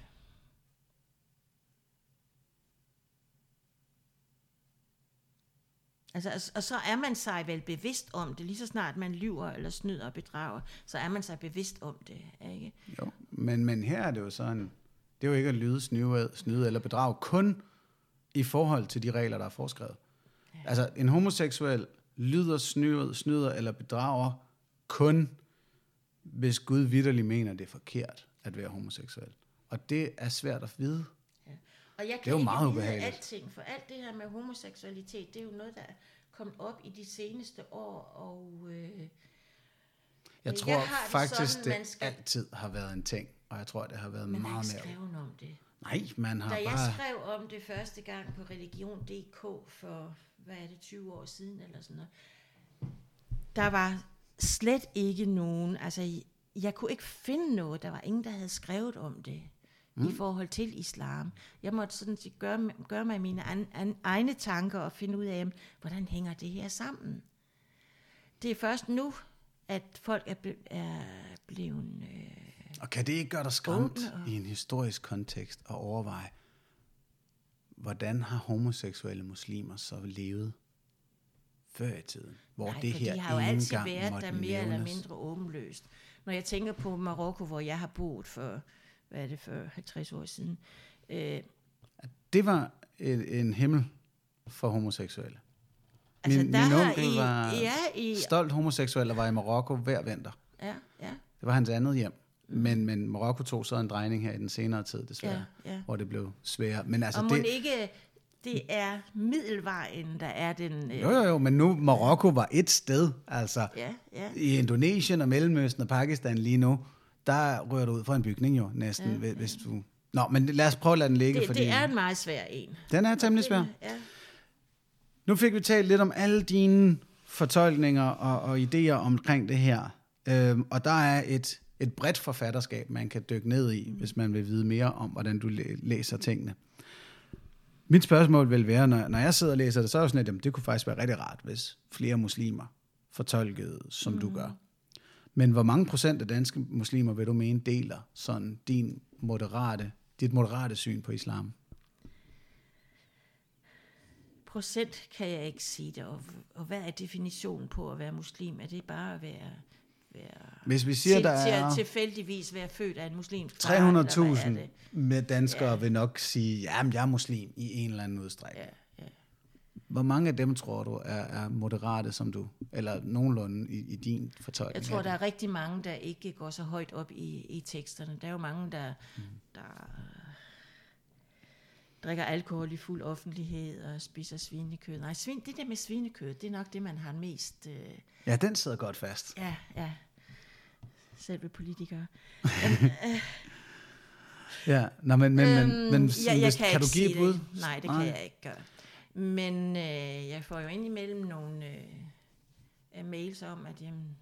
Altså, og- så er man sig vel bevidst om det, lige så snart man lyver eller snyder og bedrager, så er man sig bevidst om det, ikke? Jo. Men, men her er det jo sådan, det er jo ikke at lyde, snyde, snyde eller bedrage, kun i forhold til de regler, der er foreskrevet. Ja. Altså, en homoseksuel lyder, snyder, snyder eller bedrager kun, hvis Gud vidderligt mener, det er forkert at være homoseksuel. Og det er svært at vide. Og jeg er kan jo ikke meget vide ubehageligt. alting, for alt det her med homoseksualitet, det er jo noget, der er kommet op i de seneste år, og øh, Jeg Jeg tror det faktisk, sådan, det man skal- altid har været en ting, og jeg tror, det har været man meget ikke mere. skrevet om det. Nej, man har Da jeg bare... skrev om det første gang på religion.dk for, hvad er det, 20 år siden eller sådan noget, der var slet ikke nogen, altså jeg kunne ikke finde noget, der var ingen, der havde skrevet om det mm. i forhold til islam. Jeg måtte sådan set gøre, gøre mig mine an, an, egne tanker og finde ud af, jamen, hvordan hænger det her sammen. Det er først nu, at folk er, ble, er blevet... Øh, Og kan det ikke gøre dig skræmt og- i en historisk kontekst at overveje, hvordan har homoseksuelle muslimer så levet før i tiden? Hvor Nej, det her de har jo altid været der mere eller nævnes. mindre åbenløst. Når jeg tænker på Marokko, hvor jeg har boet for, hvad er det, for 50 år siden. Øh, Det var en, en himmel for homoseksuelle. altså, min der min onkel I, var ja, i, stolt homoseksuel og var i Marokko hver vinter. ja, ja, Det var hans andet hjem. Men, men Marokko tog så en drejning her i den senere tid, desværre, Ja, ja. hvor det blev sværere. Men altså, og det, ikke, det er middelvejen, der er den... Øh, jo, jo, jo, men nu Marokko var et sted, altså Ja, ja. i Indonesien og Mellemøsten og Pakistan lige nu, der rører du ud fra en bygning jo næsten, ja, hvis du... Nå, men lad os prøve at lade den ligge, Det, fordi det er en meget svær en. den er temmelig svær. Ja. Nu fik vi talt lidt om alle dine fortolkninger og, og idéer omkring det her. Øhm, og der er et, et bredt forfatterskab, man kan dykke ned i, hvis man vil vide mere om, hvordan du læ- læser tingene. Mit spørgsmål vil være, når, når jeg sidder og læser det, så er det sådan, at jamen, det kunne faktisk være rigtig rart, hvis flere muslimer fortolkede, som mm. du gør. Men hvor mange procent af danske muslimer vil du mene deler sådan din moderate, dit moderate syn på islam? Procent kan jeg ikke sige det, og, og hvad er definitionen på at være muslim? Er det bare at være... være Hvis vi siger, til, der til er... tilfældigvis være født af en muslimsk er 300.000 det? med danskere ja. Vil nok sige, ja, jeg er muslim i en eller anden udstrækning. Ja. Hvor mange af dem tror du er, er moderate som du, eller nogenlunde i, i din fortolkning? Jeg tror, der er rigtig mange, der ikke går så højt op i, i teksterne. Der er jo mange, der, Mm. der drikker alkohol i fuld offentlighed og spiser svinekød. Nej, svin, det der med svinekød, det er nok det, man har mest... Øh, Ja, den sidder godt fast. ja, ja. Selve politikere. Ja, Nå, men, men, men, Øhm, men ja, jeg hvis, kan, du give et bud? Det. Nej, det kan jeg ikke gøre. Men øh, jeg får jo indimellem nogle øh, mails om, at jamen,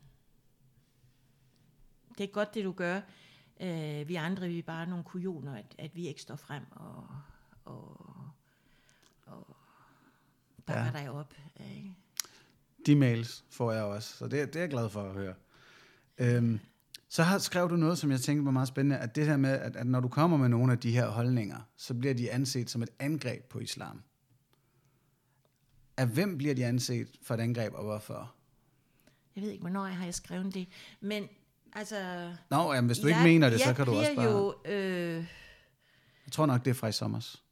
det er godt, det du gør. Øh, vi andre, vi er bare nogle kujoner, at, at vi ikke står frem og, og, og bakker ja. dig op. Ikke? De mails får jeg også, så det, det er jeg glad for at høre. Øhm, så har skrevet du noget, som jeg tænkte var meget spændende, at det her med, at, at når du kommer med nogle af de her holdninger, så bliver de anset som et angreb på islam. Af hvem bliver de anset for et angreb, og hvorfor? Jeg ved ikke, hvornår jeg har skrevet det, men altså... Nå, jamen, hvis du jeg, ikke mener det, så kan du også bare... jo... Øh, jeg tror nok, det er fra i sommers.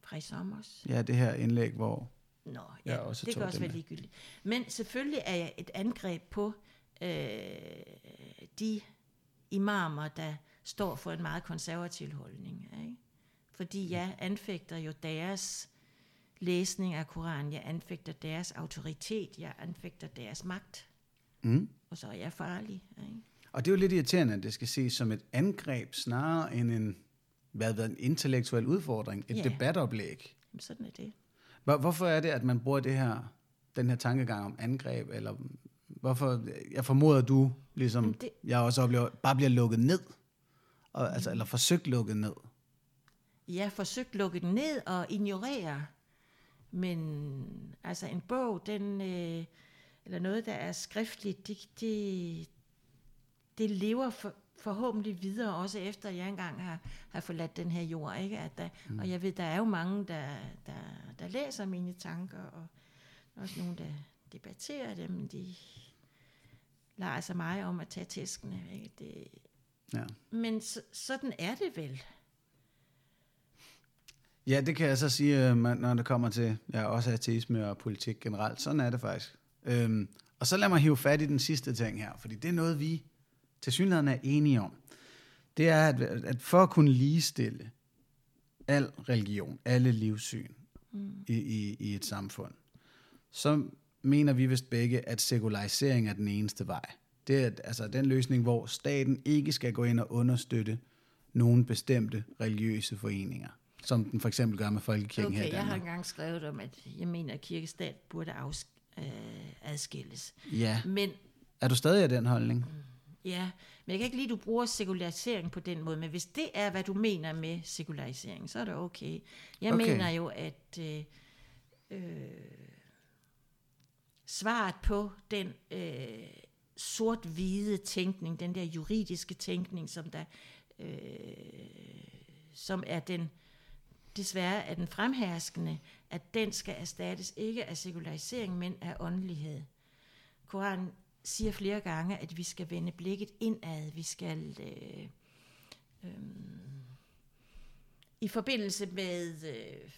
Fra i sommers? Ja, det her indlæg, hvor... Nå, ja, jeg også det kan også være ligegyldigt. Men selvfølgelig er jeg et angreb på øh, de imamer, der står for en meget konservativ holdning. Ikke? Fordi jeg anfægter jo deres læsning af Koranen, jeg anfægter deres autoritet, jeg anfægter deres magt. Mm. Og så er jeg farlig. Ikke? Og det er jo lidt irriterende, at det skal ses som et angreb, snarere end en, hvad, hvad, en intellektuel udfordring, et ja. debatoplæg. Jamen, sådan er det. Hvor, hvorfor er det, at man bruger det her, den her tankegang om angreb, eller hvorfor, jeg formoder du, ligesom det, jeg også oplever, bare bliver lukket ned, og, altså, eller forsøgt lukket ned? Ja, forsøgt lukket ned og ignorere. Men altså en bog, den, øh, eller noget, der er skriftligt, det, det, det lever for, forhåbentlig videre, også efter jeg engang har, har forladt den her jord. Ikke? At der, mm. Og jeg ved, der er jo mange, der, der, der læser mine tanker, og også nogle, der debatterer dem. De leger sig mig om at tage tæskene. Ikke? Det, ja. Men så, sådan er det vel. Ja, det kan jeg så sige, øh, når det kommer til ja, også ateisme og politik generelt. Sådan er det faktisk. Øhm, og så lad mig hive fat i den sidste ting her, fordi det er noget, vi til synligheden er enige om. Det er, at, at for at kunne ligestille al religion, alle livssyn mm. i, i, i et samfund, så mener vi vist begge, at sekularisering er den eneste vej. Det er altså den løsning, hvor staten ikke skal gå ind og understøtte nogle bestemte religiøse foreninger som den for eksempel gør med folkekirken okay, her i Danmark. jeg har engang skrevet om, at jeg mener, at kirkestat burde afs- øh, adskilles. Ja. Men, er du stadig af den holdning? Mm, ja, men jeg kan ikke lide, at du bruger sekularisering på den måde, men hvis det er, hvad du mener med sekularisering, så er det okay. Jeg okay. mener jo, at øh, øh, svaret på den øh, sort-hvide tænkning, den der juridiske tænkning, som der øh, som er den desværre er den fremherskende, at den skal erstattes ikke af sekularisering, men af åndelighed. Koranen siger flere gange, at vi skal vende blikket indad. Vi skal øh, øh, i forbindelse med øh,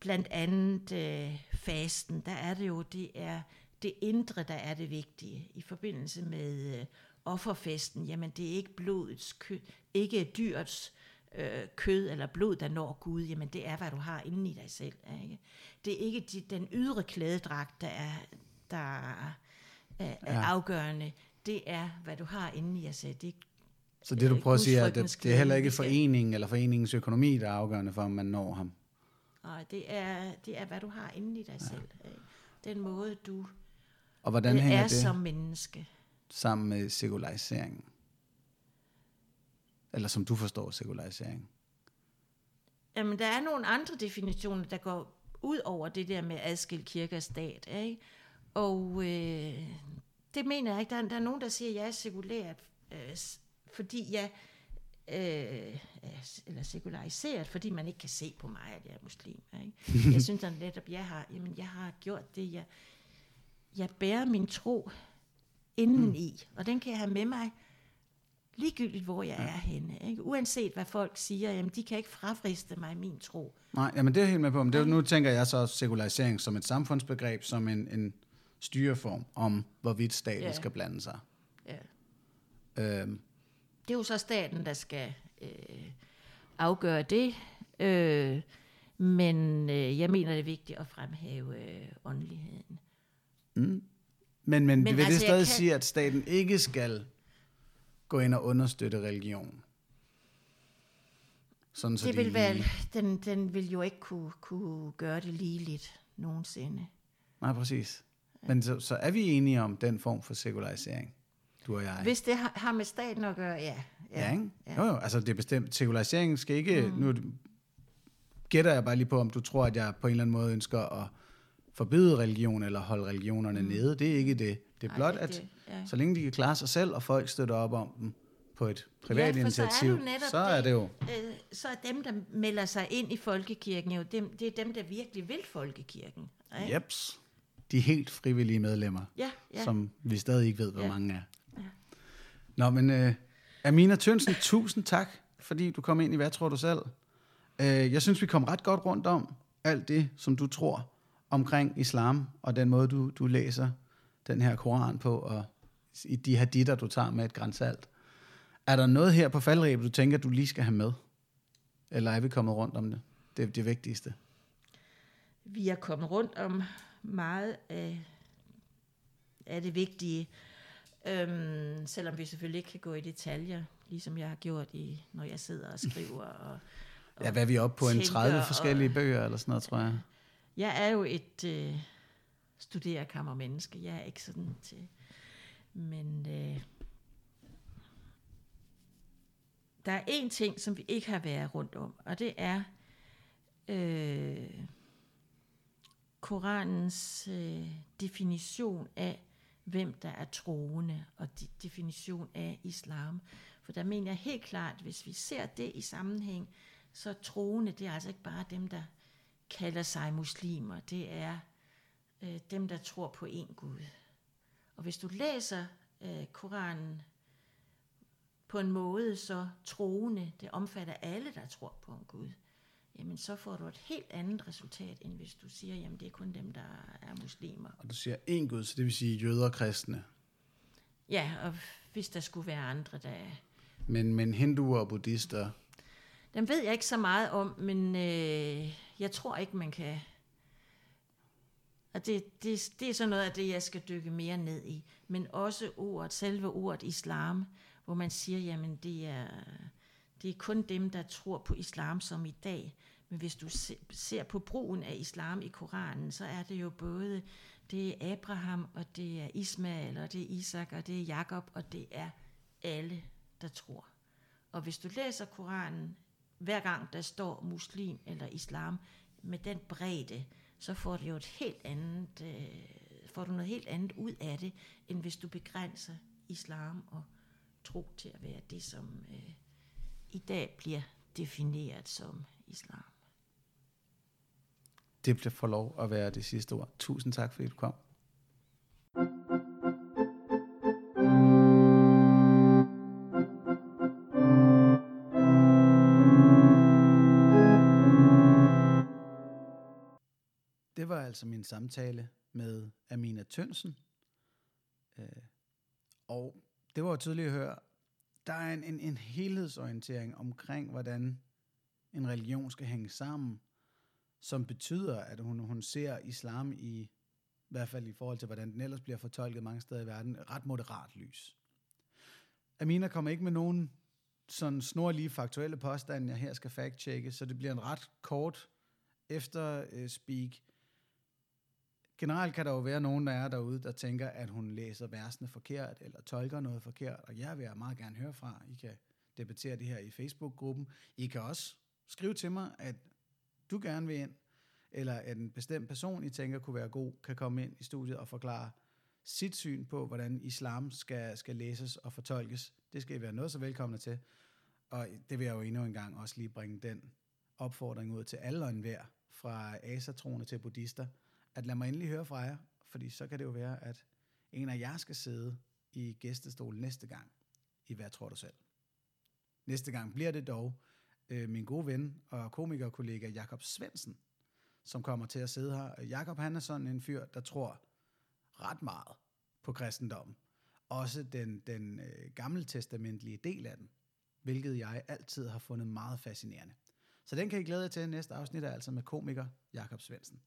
blandt andet øh, fasten, der er det jo, det er det indre, der er det vigtige. I forbindelse med øh, offerfesten, jamen det er ikke blodets kød, ikke dyrets øh, kød eller blod, der når Gud, jamen det er, hvad du har inde i dig selv. Ikke? Det er ikke de, den ydre klædedragt, der er, der er, er ja. afgørende. Det er, hvad du har inde i dig selv. Det så det du prøver at sige er, at det, det er heller ikke foreningen eller foreningens økonomi, der er afgørende for, om man når ham? Nej, det er, det er, hvad du har inde i dig ja. selv. Ikke? Den måde, du og hvordan hænger er det som menneske. Sammen med sekulariseringen? Eller som du forstår sekularisering? Jamen, der er nogle andre definitioner, der går ud over det der med adskilt kirke og stat. Ikke? Og øh, det mener jeg ikke. Der er, der er nogen, der siger, at jeg er sekulært, øh, fordi jeg øh, eller sekulariseret, fordi man ikke kan se på mig, at jeg er muslim. Ikke? Jeg synes at netop, jeg har, jamen, jeg har gjort det, jeg, jeg bærer min tro indeni, mm. og den kan jeg have med mig ligegyldigt hvor jeg ja. er henne. Ikke? Uanset hvad folk siger, jamen de kan ikke frafriste mig min tro. Nej, jamen det er jeg helt med på. Men det, nu tænker jeg så sekularisering som et samfundsbegreb, som en, en styreform om, hvorvidt staten ja. skal blande sig. Ja. Øhm. Det er jo så staten, der skal øh, afgøre det. Øh, men øh, jeg mener, det er vigtigt at fremhæve øh, åndeligheden. Mm. Men, men, men vil altså, det stadig kan... sige, at staten ikke skal gå ind og understøtte religion. Sådan, så det vil de... vel, den, den vil jo ikke kunne, kunne gøre det ligeligt nogensinde. Nej, præcis. Men så, så er vi enige om den form for sekularisering, du og jeg? Hvis det har, har med staten at gøre, ja. Ja, ikke? Ja. Jo, jo, altså det er bestemt. Sekulariseringen skal ikke... Mm. Nu gætter jeg bare lige på, om du tror, at jeg på en eller anden måde ønsker at forbyde religion eller holde religionerne mm. nede. Det er ikke det. Det er blot, Ej, det, at ja. så længe de kan klare sig selv, og folk støtter op om dem på et privat ja, initiativ, så er, så er det, det jo... Øh, så er dem, der melder sig ind i folkekirken, jo dem, det er dem, der virkelig vil folkekirken. Ikke? Jeps. De helt frivillige medlemmer, ja, ja. som vi stadig ikke ved, hvor ja. mange er. Ja. Nå, men uh, Amina Tønsen, tusind tak, fordi du kom ind i Hvad tror du selv? Uh, jeg synes, vi kom ret godt rundt om alt det, som du tror omkring islam, og den måde, du, du læser den her koran på, og i de her ditter, du tager med et grænsalt. Er der noget her på faldrebet, du tænker, du lige skal have med? Eller er vi kommet rundt om det? Det er det vigtigste. Vi er kommet rundt om meget af, af det vigtige. Øhm, selvom vi selvfølgelig ikke kan gå i detaljer, ligesom jeg har gjort, i, når jeg sidder og skriver. Og, og ja, hvad er vi oppe på? En 30 forskellige og, bøger eller sådan noget, tror jeg. Jeg er jo et øh, studerekammermenneske. Jeg er ikke sådan til... Men øh, der er en ting, som vi ikke har været rundt om, og det er øh, Koranens øh, definition af, hvem der er troende, og de, definition af islam. For der mener jeg helt klart, hvis vi ser det i sammenhæng, så troende, det er altså ikke bare dem, der kalder sig muslimer. Det er øh, dem, der tror på en Gud. Og hvis du læser øh, Koranen på en måde, så troende, det omfatter alle, der tror på en Gud, jamen så får du et helt andet resultat, end hvis du siger, jamen det er kun dem, der er muslimer. Og du siger en Gud, så det vil sige jøder og kristne. Ja, og hvis der skulle være andre, der... Men, men hinduer og buddhister? Dem ved jeg ikke så meget om, men øh, jeg tror ikke, man kan... Og det, det, det er sådan noget af det, jeg skal dykke mere ned i. Men også ordet, selve ordet islam, hvor man siger, jamen det er, det er kun dem, der tror på islam som i dag. Men hvis du ser på brugen af islam i Koranen, så er det jo både, det er Abraham, og det er Ismael, og det er Isak, og det er Jakob, og det er alle, der tror. Og hvis du læser Koranen, hver gang der står muslim eller islam, med den bredde, så får du jo et helt andet, øh, får du noget helt andet ud af det, end hvis du begrænser islam og tro til at være det, som øh, i dag bliver defineret som islam. Det bliver for lov at være det sidste ord. Tusind tak, fordi du kom. Altså min samtale med Amina Tønsen. Øh, og det var jo tydeligt at høre, der er en, en, en helhedsorientering omkring, hvordan en religion skal hænge sammen, som betyder, at hun, hun ser islam i, i hvert fald i forhold til, hvordan den ellers bliver fortolket mange steder i verden, ret moderat lys. Amina kommer ikke med nogen sådan snorlige faktuelle påstande, jeg her skal fact-checke, så det bliver en ret kort efter-speak, øh, generelt kan der jo være nogen, der er derude, der tænker, at hun læser versene forkert, eller tolker noget forkert, og jeg vil meget gerne høre fra. I kan debattere det her i Facebook-gruppen. I kan også skrive til mig, at du gerne vil ind, eller at en bestemt person, I tænker kunne være god, kan komme ind i studiet og forklare sit syn på, hvordan islam skal, skal læses og fortolkes. Det skal I være noget så velkomne til. Og det vil jeg jo endnu en gang også lige bringe den opfordring ud til alle og enhver, fra asatroner til buddhister – at lad mig endelig høre fra jer, fordi så kan det jo være, at en af jer skal sidde i gæstestol næste gang i Hvad tror du selv? Næste gang bliver det dog øh, min gode ven og komikerkollega Jakob Svensen, som kommer til at sidde her. Jakob han er sådan en fyr, der tror ret meget på kristendommen. Også den, den øh, gammeltestamentlige del af den, hvilket jeg altid har fundet meget fascinerende. Så den kan I glæde jer til næste afsnit, er altså med komiker Jakob Svensen.